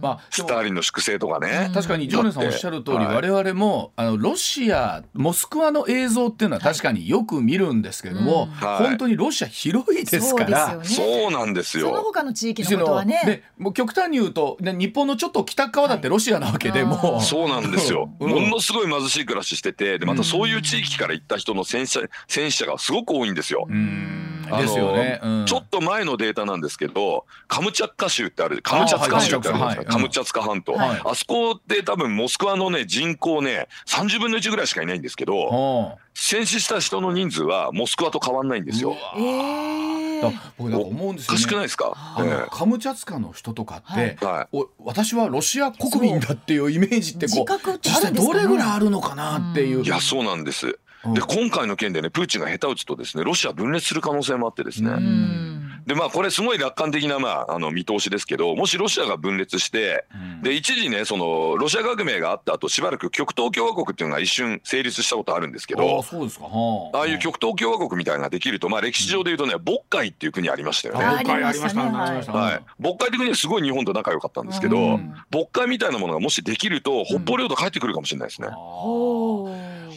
Speaker 3: まあ、スターリンの粛清とかね。
Speaker 1: 確かにジョネさんおっしゃる通り、我々もあのロシアモスクワの映像っていうのは確かによく見るんですけども、本当にロシア広いですから、
Speaker 3: そうなんですよ。
Speaker 2: その他の地域のことはね。
Speaker 1: でもう極端に言うと日本のちょっと北側だってロシアなわけでも、
Speaker 3: そうなんですよ、ものすごい貧しい暮らししててでまたそういう地域から行った人の戦死者戦死者がすごく多いんですよ。ですよね、うん、ちょっと前のデータなんですけどカムチャッカ州ってあるカムチャツカ州ってあるじゃない。ですか、カムチャツカ半島、はい、あそこで多分モスクワのね人口ね30分の1ぐらいしかいないんですけど戦死した人の人数はモスクワと変わんないんですよ。え
Speaker 1: ー、僕なんか思うんですよ、
Speaker 3: ね、おかしくないですか、
Speaker 1: え。ー、カムチャツカの人とかって、はい、お私はロシア国民だっていうイメージってこう実際どれぐらいあるのかなっていう。
Speaker 3: いやそうなんです。で今回の件でねプーチンが下手打つとですねロシア分裂する可能性もあってですね。でまあこれすごい楽観的な、まあ、あの見通しですけどもしロシアが分裂して、で一時ねそのロシア革命があった後しばらく極東共和国っていうのが一瞬成立したことあるんですけどああ。いう極東共和国みたいなのができると、まあ、歴史上でいうとね渤海っていう国ありましたよね。
Speaker 1: 渤海ありましたね。
Speaker 3: はい、渤海って国はすごい日本と仲良かったんですけど渤海みたいなものがもしできると北方領土帰ってくるかもしれないですね。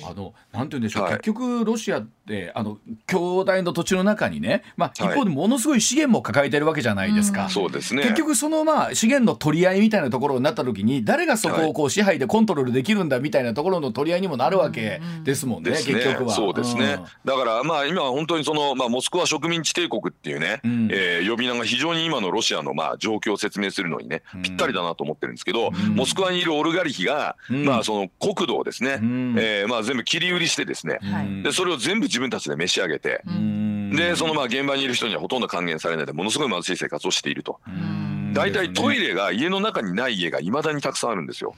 Speaker 1: あのなんて言うんでしょう、はい、結局ロシアってあの兄弟の土地の中にね、まあ、一方でものすごい資源も抱えてるわけじゃないですか、
Speaker 3: そうですね。
Speaker 1: 結局そのまあ資源の取り合いみたいなところになった時に誰がそこをこう支配でコントロールできるんだみたいなところの取り合いにもなるわけですもんね、結局は。
Speaker 3: そうですね、だからまあ今は本当にその、まあ、モスクワ植民地帝国っていうね、うん、えー、呼び名が非常に今のロシアのまあ状況を説明するのにねぴったりだなと思ってるんですけど、うん、モスクワにいるオルガリヒが、うん、まあその国土をですね、うん、えー、まあ全部切り売りしてですね、でそれを全部自分たちで召し上げて、でそのまあ現場にいる人にはほとんど還元されないでものすごい貧しい生活をしていると。大体トイレが家の中にない家がいまだにたくさんあるんですよ。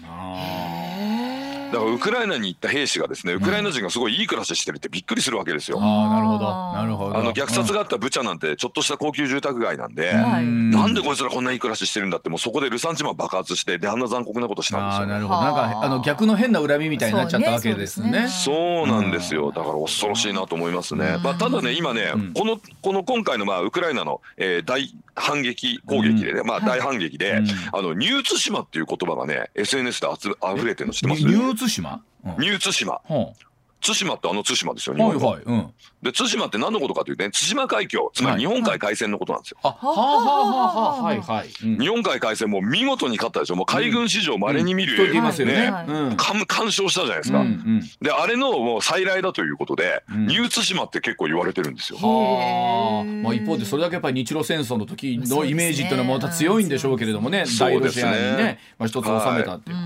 Speaker 3: だからウクライナに行った兵士がですねウクライナ人がすごいいい暮らししてるってびっくりするわけですよ。
Speaker 1: あなるほど。なるほど。
Speaker 3: あの虐殺があったブチャなんてちょっとした高級住宅街なんで、なんでこいつらこんないい暮らししてるんだってもうそこでルサンチマン爆発してであんな残酷なことしたんですよ、
Speaker 1: ね。なるほど。なんかあの逆の変な恨みみたいになっちゃったわけですね。
Speaker 3: そうなんですよ。だから恐ろしいなと思いますね。まあ、ただね今ね、このこの今回のまあウクライナの、えー、大反撃攻撃でね、まあ大反撃で、あのニューツ島っていう言葉がね SNS であつ溢れてるの知ってます？
Speaker 1: ニューツ島
Speaker 3: ニュー対馬。対馬ってあの対馬ですよ、日本の。はいはい。うん、で対馬って何のことかというとね対馬海峡つまり日本海海戦のことなんですよ。はあはあはあはいはい。日本海海戦も見事に勝ったでしょ。もう海軍史上まれに見る、
Speaker 1: うん。ね。ね、
Speaker 3: 完勝したじゃないですか。うんうん、であれのもう再来だということで、うん、ニュー対馬って結構言われてるんですよ。
Speaker 1: はまあ一方でそれだけやっぱり日露戦争の時のイメージっていうのはまた強いんでしょうけれどもね、大ロシアにねまあ一つ収めたっていう。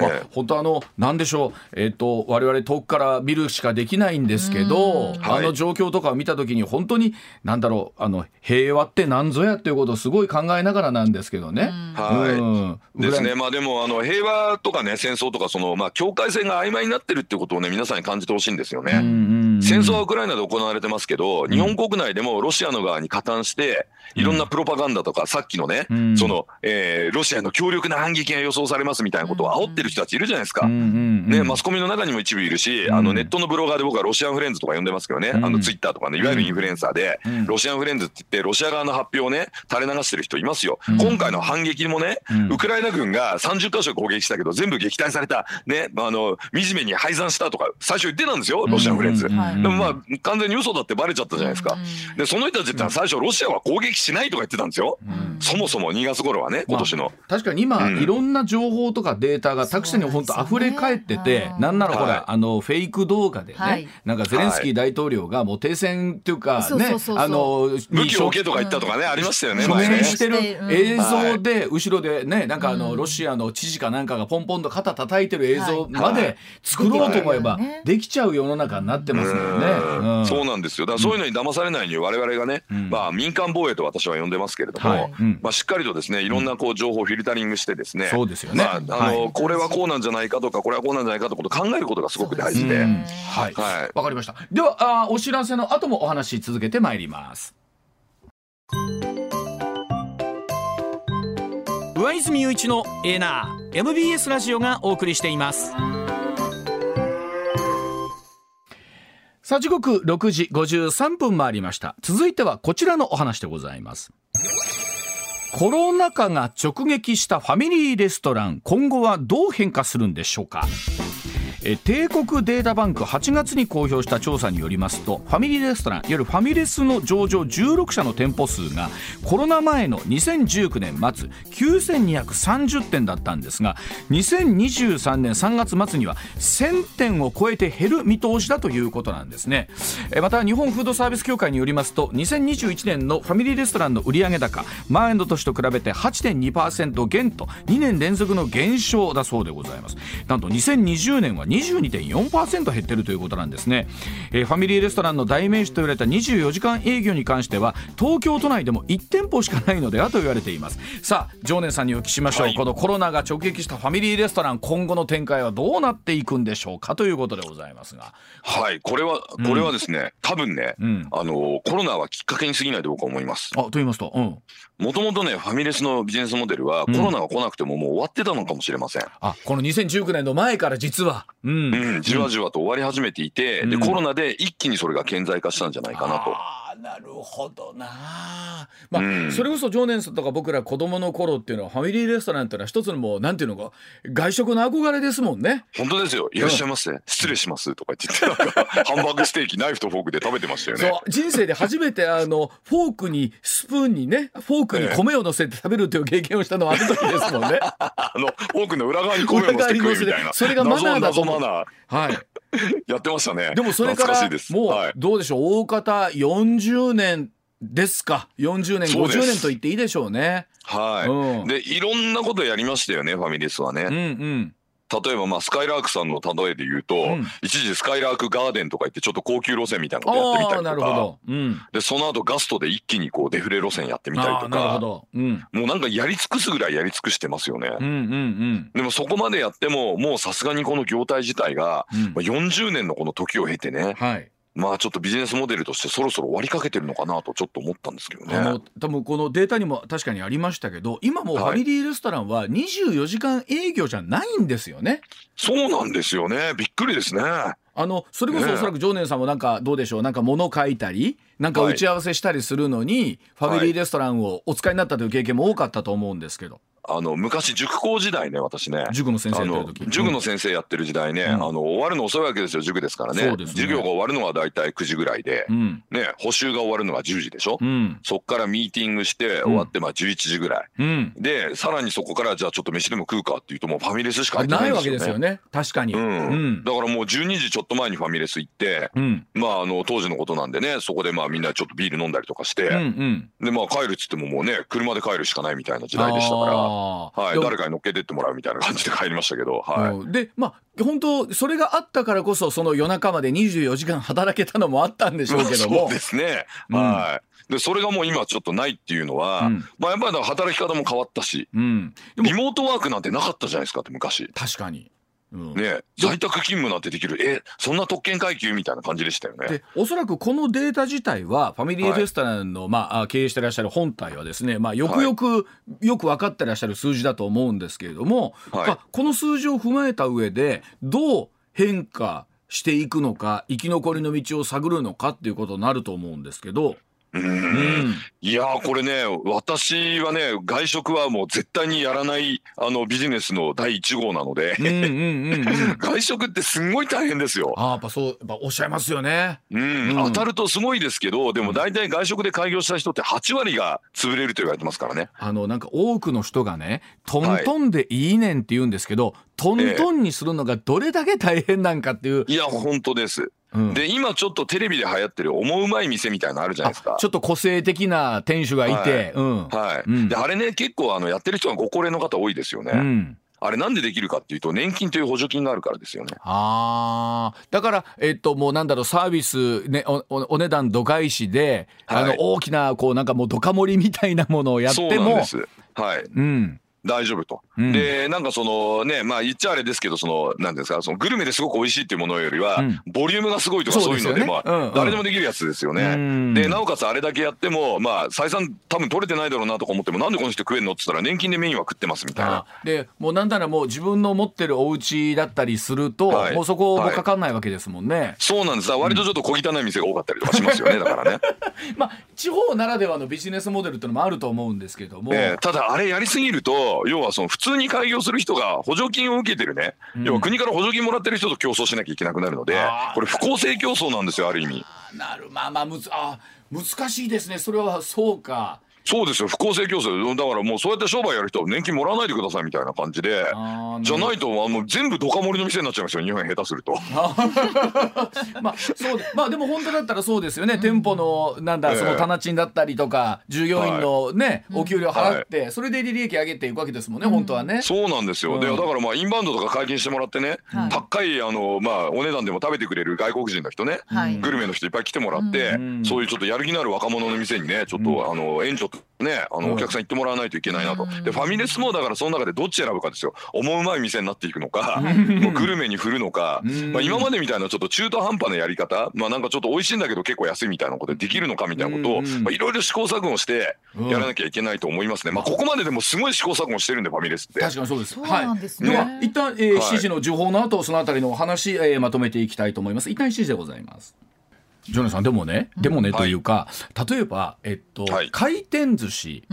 Speaker 1: まあ本当あのなんでしょう。えっ、と我々遠くから見るしかできないんですけど、あの状況とかを見た時に本当になんだろうあの平和って何ぞやっていうことをすごい考えながらなんですけどね。
Speaker 3: はい、ですね。まあでもあの平和とかね戦争とかそのまあ境界線が曖昧になってるってことをね皆さんに感じてほしいんですよね。戦争はウクライナで行われてますけど、日本国内でもロシアの側に加担していろんなプロパガンダとかさっきのね、その、えー、ロシアの強力な反撃が予想されますみたいなことを煽ってる人たちいるじゃないですか。ねマスコミの中にも一部いるし、あのネットのブロガーで僕はロシアンフレンズとか呼んでますけどね、あのツイッターとかねいわゆるインフルエンサーで、ロシアンフレンズって言ってロシア側の発表をね垂れ流してる人いますよ。今回の反撃もね、ウクライナ軍が30箇所攻撃したけど全部撃退されたねあの惨めに敗残したとか最初言ってたんですよロシアンフレンズ。でもまあ完全に嘘だってバレちゃったじゃないですか。でその人たちって最初ロシアは攻撃しないとか言ってたんですよ。そもそも2月頃はね今年の。
Speaker 1: 確かに今、いろんな情報とかデータがタクシーに本当溢れ返ってて、なんならほら、あのフェイク動画でね、なんかゼレンスキー大統領がもう停戦っていうかね、あの
Speaker 3: 武器を置けとか言ったとかね、ありましたよね。
Speaker 1: 署名してる映像で後ろでねなんかあのロシアの知事かなんかがポンポンと肩叩いてる映像まで作ろうと思えばできちゃう世の中になってますもんね。
Speaker 3: そうなんですよ。だからそういうのに騙されないように我々がね、まあ民間防衛と私は呼んでますけれども、まあしっかりとですねいろんなこう情報をフィルタリングしてですね、
Speaker 1: そうですよね。
Speaker 3: まああのこれはこうなんじゃないかとかこれはこうなんじゃないかとか考えることがすごく大事で、
Speaker 1: はい、はい、わかりました。ではあお知らせの後もお話し続けてまいります。
Speaker 4: 上泉雄一のエナー MBS ラジオがお送りしています。
Speaker 1: さあ時刻6時53分回りました。続いてはこちらのお話でございます。コロナ禍が直撃したファミリーレストラン今後はどう変化するんでしょうか。帝国データバンク8月に公表した調査によりますとファミリーレストランいわゆるファミレスの上場16社の店舗数がコロナ前の2019年末9230店だったんですが2023年3月末には1000店を超えて減る見通しだということなんですね。また日本フードサービス協会によりますと2021年のファミリーレストランの売上高前の年と比べて8.2%減と2年連続の減少だそうでございます。なんと2020年は22.4%減ってるということなんですね、えー、ファミリーレストランの代名詞と言われた24時間営業に関しては東京都内でも1店舗しかないのではと言われています。さあ常念さんにお聞きしましょう、はい、このコロナが直撃したファミリーレストラン今後の展開はどうなっていくんでしょうか？ということでございますが。
Speaker 3: はいこれはこれはですね、うん、多分ね、うん、あのコロナはきっかけに過ぎないと僕は思います。
Speaker 1: あと言いますと
Speaker 3: もともとねファミレスのビジネスモデルはコロナが来なくてももう終わってたのかもしれません、
Speaker 1: あこの2019年の前から実は。
Speaker 3: うん、うん、じわじわと終わり始めていて、うん、でコロナで一気にそれが顕在化したんじゃないかなと。
Speaker 1: なるほどな。まあ、うん、それこそ常念さんとか僕ら子供の頃っていうのはファミリーレストランっていうのは一つのもうなんていうのか外食の憧れですもんね。
Speaker 3: 本当ですよ。いらっしゃいませ、うん、失礼しますとか言って ハンバーグステーキナイフとフォークで食べてましたよね。
Speaker 1: そう人生で初めてあのフォークにスプーンにねフォークに米を乗せて食べるという経験をしたのはあの時ですもんね。
Speaker 3: あのフォークの裏側に米を乗せて
Speaker 1: それがマナーだと思う。
Speaker 3: はい やってましたね。
Speaker 1: でもそれからもうどうでしょう？大方40年ですか？40年50年と言っていいでしょうね。
Speaker 3: はい、うん、でいろんなことやりましたよねファミレスはね、うんうん例えばまあスカイラークさんの例えで言うと、うん、一時スカイラークガーデンとか言ってちょっと高級路線みたいなことやってみたりとか、うん、でその後ガストで一気にこうデフレ路線やってみたりとか、うん、もうなんかやり尽くすぐらいやり尽くしてますよね。うんうんうん、でもそこまでやってももうさすがにこの業態自体が、うん、まあ、40年のこの時を経てね、はいまあちょっとビジネスモデルとしてそろそろ終わりかけてるのかなとちょっと思ったんですけどね。あの
Speaker 1: 多分このデータにも確かにありましたけど今もファミリーレストランは24時間営業じゃないんですよね。
Speaker 3: そうなんですよねびっくりですね。
Speaker 1: あのそれこそおそらく常念さんもなんかどうでしょうなんか物書いたりなんか打ち合わせしたりするのに、ファミリーレストランをお使いになったという経験も多かったと思うんですけど。
Speaker 3: あの昔塾講時代ね私ね。
Speaker 1: 塾の先生や
Speaker 3: ってる塾の先生やってる時代ね、うん、あの終わるの遅いわけですよ塾ですからね、ね、授業が終わるのは大体9時ぐらいで、うん、ね補習が終わるのが10時でしょ、うん、そっからミーティングして終わってまあ11時ぐらい、でさらにそこからじゃあちょっと飯でも食うかっていうともうファミレスしか入ってないわけですよね。
Speaker 1: 確かに、
Speaker 3: うん。だからもう12時ちょっと前にファミレス行って、まああの当時のことなんでねそこでまあみんなちょっとビール飲んだりとかして、うんうん、でまあ帰るっつってももうね車で帰るしかないみたいな時代でしたからはい。誰かに乗っけてってもらうみたいな感じで帰りましたけど、はい、
Speaker 1: でまあ本当それがあったからこそその夜中まで24時間働けたのもあったんでしょうけども。
Speaker 3: そうですね、うん、はい。でそれがもう今ちょっとないっていうのは、うん、まあやっぱり働き方も変わったし、うん、リモートワークなんてなかったじゃないですかって昔。
Speaker 1: 確かに
Speaker 3: ね在宅勤務なんてできる。えそんな特権階級みたいな感じでしたよね。で
Speaker 1: おそらくこのデータ自体はファミリーレストランの、はい、まあ、経営してらっしゃる本体はですね、まあ、よくよく、はい、よく分かってらっしゃる数字だと思うんですけれども、はい、この数字を踏まえた上でどう変化していくのか生き残りの道を探るのかっていうことになると思うんですけど。うん、
Speaker 3: いやこれね私はね外食はもう絶対にやらないあのビジネスの第一号なので 外食ってすごい大変ですよ。
Speaker 1: あやっぱそうやっぱおっしゃいますよね。
Speaker 3: うん、うん、当たるとすごいですけどでも大体外食で開業した人って8割が潰れると言われてますからね。
Speaker 1: あのなんか多くの人がねトントンでいいねんって言うんですけど、はい、トントンにするのがどれだけ大変なんかっていう。
Speaker 3: いや本当です。で今ちょっとテレビで流行ってる思うまい店みたいなのあるじゃないですか。
Speaker 1: ちょっと個性的な店主がいて、
Speaker 3: はい、であれね結構あのやってる人はご高齢の方多いですよね、うん。あれなんでできるかっていうと年金という補助金があるからですよね。
Speaker 1: あだからえっともうなんだろうサービスねおお値段度外視で、はい、あの大きなこうなんかもうドカ盛りみたいなものをやっても
Speaker 3: はい。うん。大丈夫と。うん、で、なんかそのね、まあ言っちゃあれですけど、その、なんですか、そのグルメですごく美味しいっていうものよりは、うん、ボリュームがすごいとかそういうので、まあ、うん、誰でもできるやつですよね。で、なおかつあれだけやっても、まあ、採算多分取れてないだろうなとか思っても、なんでこの人食えんのって言ったら、年金でメインは食ってますみたいな。
Speaker 1: で、もうなんならもう自分の持ってるお家だったりすると、はい、もうそこもかかんないわけですもんね。はい、
Speaker 3: そうなんです。割とちょっと小汚い店が多かったりとかしますよね、だからね。
Speaker 1: まあ、地方ならではのビジネスモデルっていうのもあると思うんですけども。
Speaker 3: えー、ただ、あれやりすぎると、要はその普通通に開業する人が補助金を受けてるね、うん、要は国から補助金もらってる人と競争しなきゃいけなくなるので、これ不公正競争なんですよ、ある意味。
Speaker 1: なる、まあまあむず、あ、難しいですね。それはそうか。
Speaker 3: そうですよ。不公正競争。だからもうそうやって商売やる人は年金もらわないでくださいみたいな感じで。じゃないとあの全部ドカ盛りの店になっちゃいますよ。日本下手すると。
Speaker 1: まあそうまあでも本当だったらそうですよね、店舗のなんだ、その棚賃だったりとか従業員のね、お給料払って、それで利益上げていくわけですもんね、本当はね。
Speaker 3: そうなんですよ、でだからまあインバウンドとか解禁してもらってね、高いあのまあお値段でも食べてくれる外国人の人ね、グルメの人いっぱい来てもらって、そういうちょっとやる気のある若者の店にねちょっと、あの援助ね、あのお客さん行ってもらわないといけないなと、でファミレスもだからその中でどっち選ぶかですよ。思うまい店になっていくのかもうグルメに振るのか、まあ、今までみたいなちょっと中途半端なやり方まあなんかちょっと美味しいんだけど結構安いみたいなことでできるのかみたいなことをいろいろ試行錯誤してやらなきゃいけないと思いますね、まあ、ここまででもすごい試行錯誤してるんでファミレスって。
Speaker 1: 確かにそうです。はい。では一旦、えー、7時の情報の後そのあたりのお話、えー、まとめていきたいと思います。一旦7時でございますジョナさんでもね、でもねというか、例えば、えっと、回転寿司、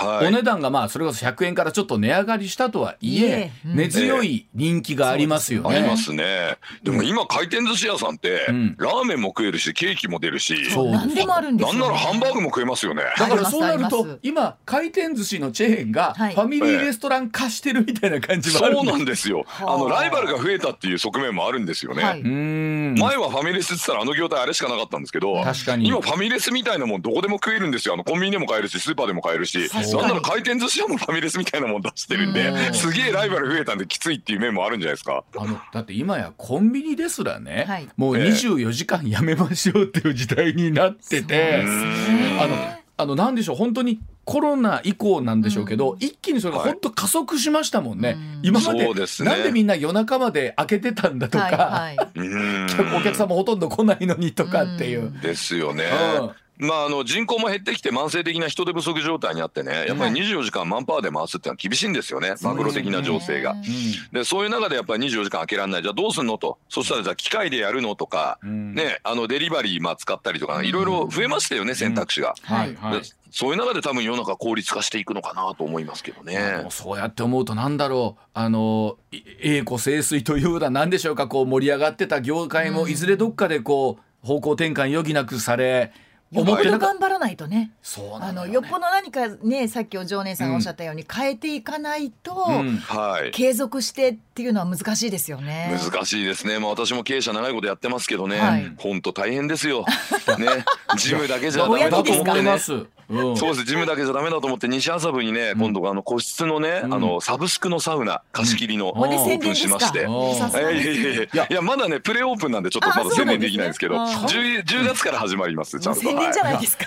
Speaker 1: お値段がまあそれこそ100円からちょっと値上がりしたとはいえ、根強い人気がありますよね。
Speaker 3: ありますね。でも今回転寿司屋さんって、ラーメンも食えるし、ケーキも出るし、
Speaker 2: 何でもあるんです
Speaker 3: なんならハンバーグも食えますよね。
Speaker 1: だからそうなると、今回転寿司のチェーンがファミリーレストラン化してるみたいな感じもある
Speaker 3: そうなんですよ。あ。のライバルが増えたっていう側面もあるんですよね。前はファミレスって言ったらあの業態あれしかなかったんですけど確かに。今ファミレスみたいなもんどこでも食えるんですよ。あのコンビニでも買えるしスーパーでも買えるし。なんなら回転寿司屋もファミレスみたいなもん出してるんですげえライバル増えたんできついっていう面もあるんじゃないですか。
Speaker 1: あのだって今やコンビニですらね、はい、もう24時間やめましょうっていう時代になってて、あのあのなんでしょう本当にコロナ以降なんでしょうけど、うん、一気にそれが本当加速しましたもんね、はい、今まで、ね、なんでみんな夜中まで開けてたんだとか、はいはい、お客さんもほとんど来ないのにとかっていう。
Speaker 3: ですよね。まあ、あの人口も減ってきて慢性的な人手不足状態にあってねやっぱり24時間マンパワーで回すっていうのは厳しいんですよね、マクロ的な情勢が。でそういう中でやっぱり24時間開けられない。じゃあどうすんのと。そしたらじゃあ機械でやるのとか、ね、あのデリバリーまあ使ったりとかいろいろ増えましたよね選択肢が。はいはい。そういう中で多分世の中効率化していくのかなと思いますけどね。
Speaker 1: そうやって思うとなんだろう。あの栄枯盛衰というような何でしょうかこう盛り上がってた業界もいずれどっかでこう方向転換余儀なくされ。
Speaker 2: よっぽど頑張らないとね。そうあのよっぽど何かねさっきお常連さんがおっしゃったように、変えていかないと、うんはい、継続してっていうのは難しいですよね。
Speaker 3: 難しいですね、まあ、私も経営者長いことやってますけどね、本、当、大変ですよ、ね、事務だけじゃダメだと思ってねそうです。事務だけじゃダメだと思って西麻布にね、今度あの個室のね、あのサブスクのサウナ貸し切りの。オープンしまして、いやいやいや。まだねプレオープンなんでちょっとまだ宣伝できないんですけど 10, 10月から始まりますちゃんと。宣
Speaker 2: 伝じゃないですか、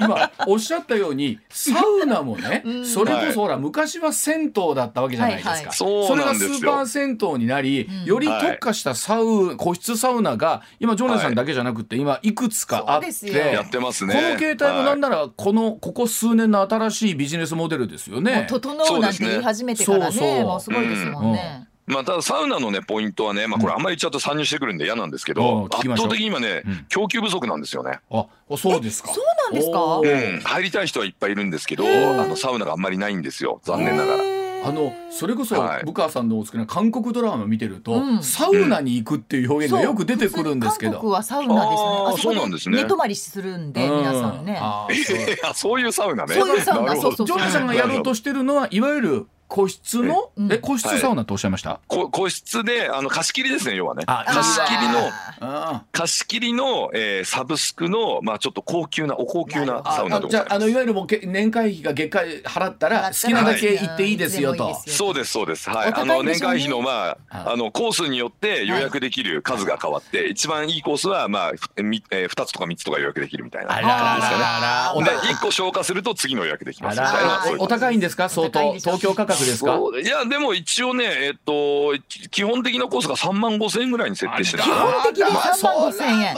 Speaker 1: 今おっしゃったようにサウナもね、それこそほら昔は銭湯だったわけじゃないですか、それがスーパー銭湯になり、より特化したサウ個室サウナが今ジョナさんだけじゃなくて今いくつかあって
Speaker 3: やってますね。
Speaker 1: この携帯もなんならこのここ数年の新しいビジネスモデルですよね。
Speaker 2: 整うなんて言い始めてからねもうすごいですもんね。
Speaker 3: まあ、ただサウナのねポイントはね、まあ、これあんまり言っちゃうと参入してくるんで嫌なんですけど、圧倒的に今ね、供給不足なんですよね。
Speaker 1: あそうですか。
Speaker 2: そうなんですか？
Speaker 3: うん、入りたい人はいっぱいいるんですけど、あのサウナがあんまりないんですよ残念ながら。
Speaker 1: あのそれこそ武川さんのお好きな韓国ドラマ見てると、はい、サウナに行くっていう表現がよく出てくるんですけど、
Speaker 2: 韓国はサウナですね。あそうなんですね。寝泊まりするんで、皆さんね。
Speaker 3: あそう。いうサウナね。
Speaker 2: そういうサウナ。そうそう
Speaker 1: ジョナさんがやろうとしてるのはいわゆる個室の？え個室サウナとおっしゃいました、
Speaker 3: こ個室であの貸し切りですね要はね。貸し切りの。貸し切りの、えー、サブスクのまあちょっと高級なお高級なサウナで
Speaker 1: じゃあのいわゆるもう年会費が月会払ったら好きなだけ行っていいですよと、
Speaker 3: そうですそうです。はい。あの年会費のまああのコースによって予約できる数が変わって、一番いいコースはまあみ、えー、2つとか3つとか予約できるみたいな感じですかね。で1個消化すると次の予約できますみたいな
Speaker 1: お高いんですか？相当東京価格額ですか
Speaker 3: い。やでも一応ねえっと基本的なコースが3万5千円ぐらいに設定してる。
Speaker 2: 基本的に3万5千円。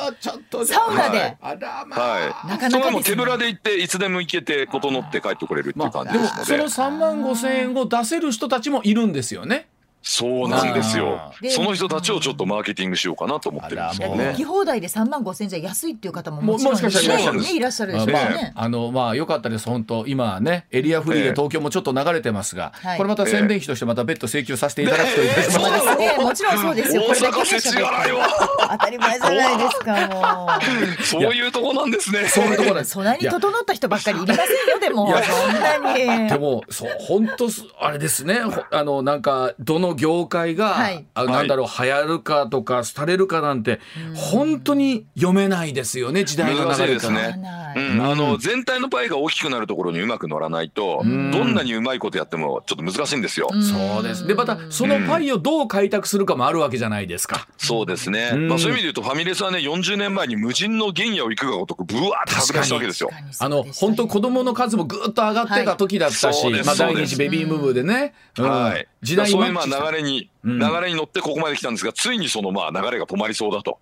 Speaker 2: サウナで。はい。
Speaker 3: なかなかも手ぶらで行っていつでも行けて整って帰ってこれるっていう感じですので、
Speaker 1: まあ、その3万5千円を出せる人たちもいるんですよね
Speaker 3: そうなんですよ。その人たちをちょっとマーケティングしようかなと思ってるんですよね。
Speaker 2: 行き放題で3万5千じゃ安いっていう方ももしかしたらいらっしゃるでしょうね。
Speaker 1: あのまあ良かったです本当今ねエリアフリーで東京もちょっと流れてますが、これまた宣伝費としてまた別途請求させていただくという。
Speaker 2: そうですね。もちろんそうですよ。
Speaker 3: 大阪設置払いは
Speaker 2: 当たり前じゃないですかも
Speaker 3: う。そういうとこなんですね。
Speaker 1: そういうとこです。
Speaker 2: そんなに整った人ばっかりいりませんよでもそんなに。
Speaker 1: でもそう本当あれですね。あのなんかどの業界がはい、あなんだろう、流行るかとか廃れるかなんて本当に読めないですよね時代の流れ
Speaker 3: ですね、うん、あの全体のパイが大きくなるところにうまく乗らないと、どんなにうまいことやってもちょっと難しいんですよ。
Speaker 1: そうです。でまたそのパイをどう開拓するかもあるわけじゃないですか。
Speaker 3: そうですね、まあ、そういう意味で言うとファミレスはね40年前に無人の原野を行くがごとくぶわって拡大したわけですよ。
Speaker 1: あの本当子供の数もぐっと上がってた時だったし、はい、まあ、第二次ベビームーブでね、
Speaker 3: うん、はい、時代そういうまあ流れに流れに乗ってここまで来たんですが、ついにそのまあ流れが止まりそうだと。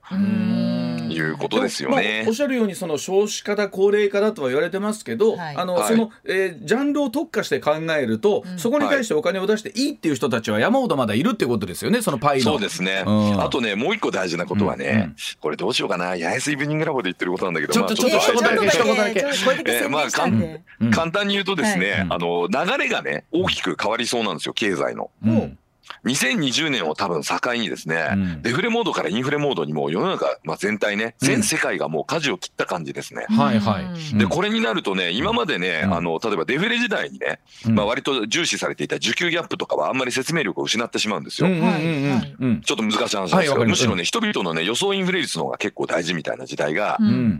Speaker 3: いうことですよね、
Speaker 1: まあ、おっしゃるようにその少子化だ高齢化だとは言われてますけど、はい、あの、はい、その、えー、ジャンルを特化して考えると、うん、そこに対してお金を出していいっていう人たちは山ほどまだいるってことですよねそのパイ
Speaker 3: そうですね、うん、あとねもう一個大事なことはね、うん、これどうしようかな八重洲イブニングラボで言ってることなんだけど
Speaker 1: ちょっとちょっと一言だけ。一言だけ、
Speaker 3: えー、まあかん、簡単に言うとですね、はい、あの流れがね大きく変わりそうなんですよ経済の。うん2020年を多分境にですね、うん、デフレモードからインフレモードにも世の中、まあ、全体ね、全世界がもう舵を切った感じですね。
Speaker 1: はいはい。
Speaker 3: で、これになるとね、今までね、あの、例えばデフレ時代にね、まあ割と重視されていた需給ギャップとかはあんまり説明力を失ってしまうんですよ。ちょっと難しい話ですけど、むしろね、人々のね、予想インフレ率の方が結構大事みたいな時代が、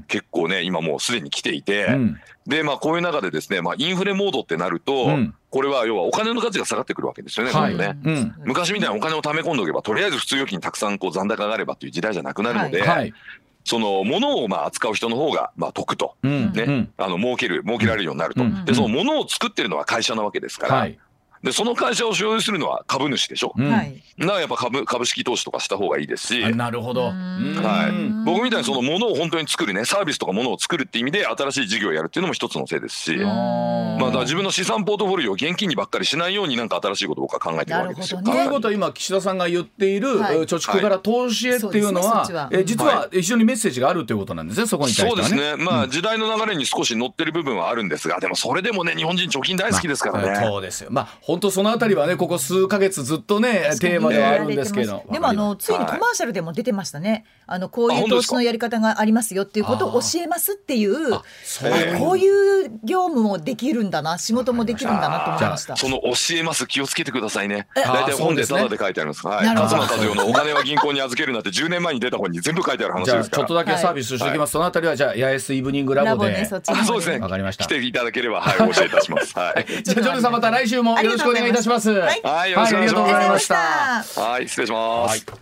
Speaker 3: 結構ね、今もうすでに来ていて、で、まあ、こういう中でですね、まあ、インフレモードってなると、うん、これは要はお金の価値が下がってくるわけですよね、はい、ね、うん、昔みたいにお金を貯め込んでおけば、とりあえず普通預金たくさんこう残高があればという時代じゃなくなるので、はい。はい、その物をまあ扱う人の方がまあ得と、うん、ね、あの儲ける、儲けられるようになると、でその物を作ってるのは会社なわけですから。で、その会社を所有するのは株主でしょ？うん、だからやっぱ株株式投資とかした方がいいですし。
Speaker 1: なるほど。
Speaker 3: はい。僕みたいにそのものを本当に作るね、サービスとかものを作るって意味で新しい事業をやるっていうのも一つのせいですし。まあ自分の資産ポートフォリオを現金にばっかりしないようになんか新しいことを僕は考えてるわけですよ。
Speaker 1: と、ね、いうことは今岸田さんが言っている、はい、貯蓄から投資へっていうのは、はい、え実は非常にメッセージがあるということなんですね。そこに対して、
Speaker 3: ね、そうですね。まあ時代の流れに少し乗ってる部分はあるんですが、でもそれでもね日本人貯金大好きですからね。
Speaker 1: まあ、そうですよ。まあ本当そのあたりはねここ数か月ずっとねテーマではあるんですけど、
Speaker 2: でもあのついにコマーシャルでも出てましたね、あのこういう投資のやり方がありますよっていうことを教えますっていうこういう業務もできるんだな仕事もできるんだなと思いました。
Speaker 3: その教えます気をつけてくださいね。大体本でタダで書いてあります。はい。勝間和代のお金は銀行に預けるなって10年前に出た本に全部書いてある話です
Speaker 1: から。ちょっとだけサービスしておきます、そのあたりはじゃあ八重洲イブニングラボで。
Speaker 3: そうですね。
Speaker 1: わかりました。
Speaker 3: 来ていただければはいお教えいたします。はい。
Speaker 1: じゃあジョルさんまた来週もよろしくお願いいたします。
Speaker 3: はい。よろしくお願いします。ありがとうございました。はい失礼します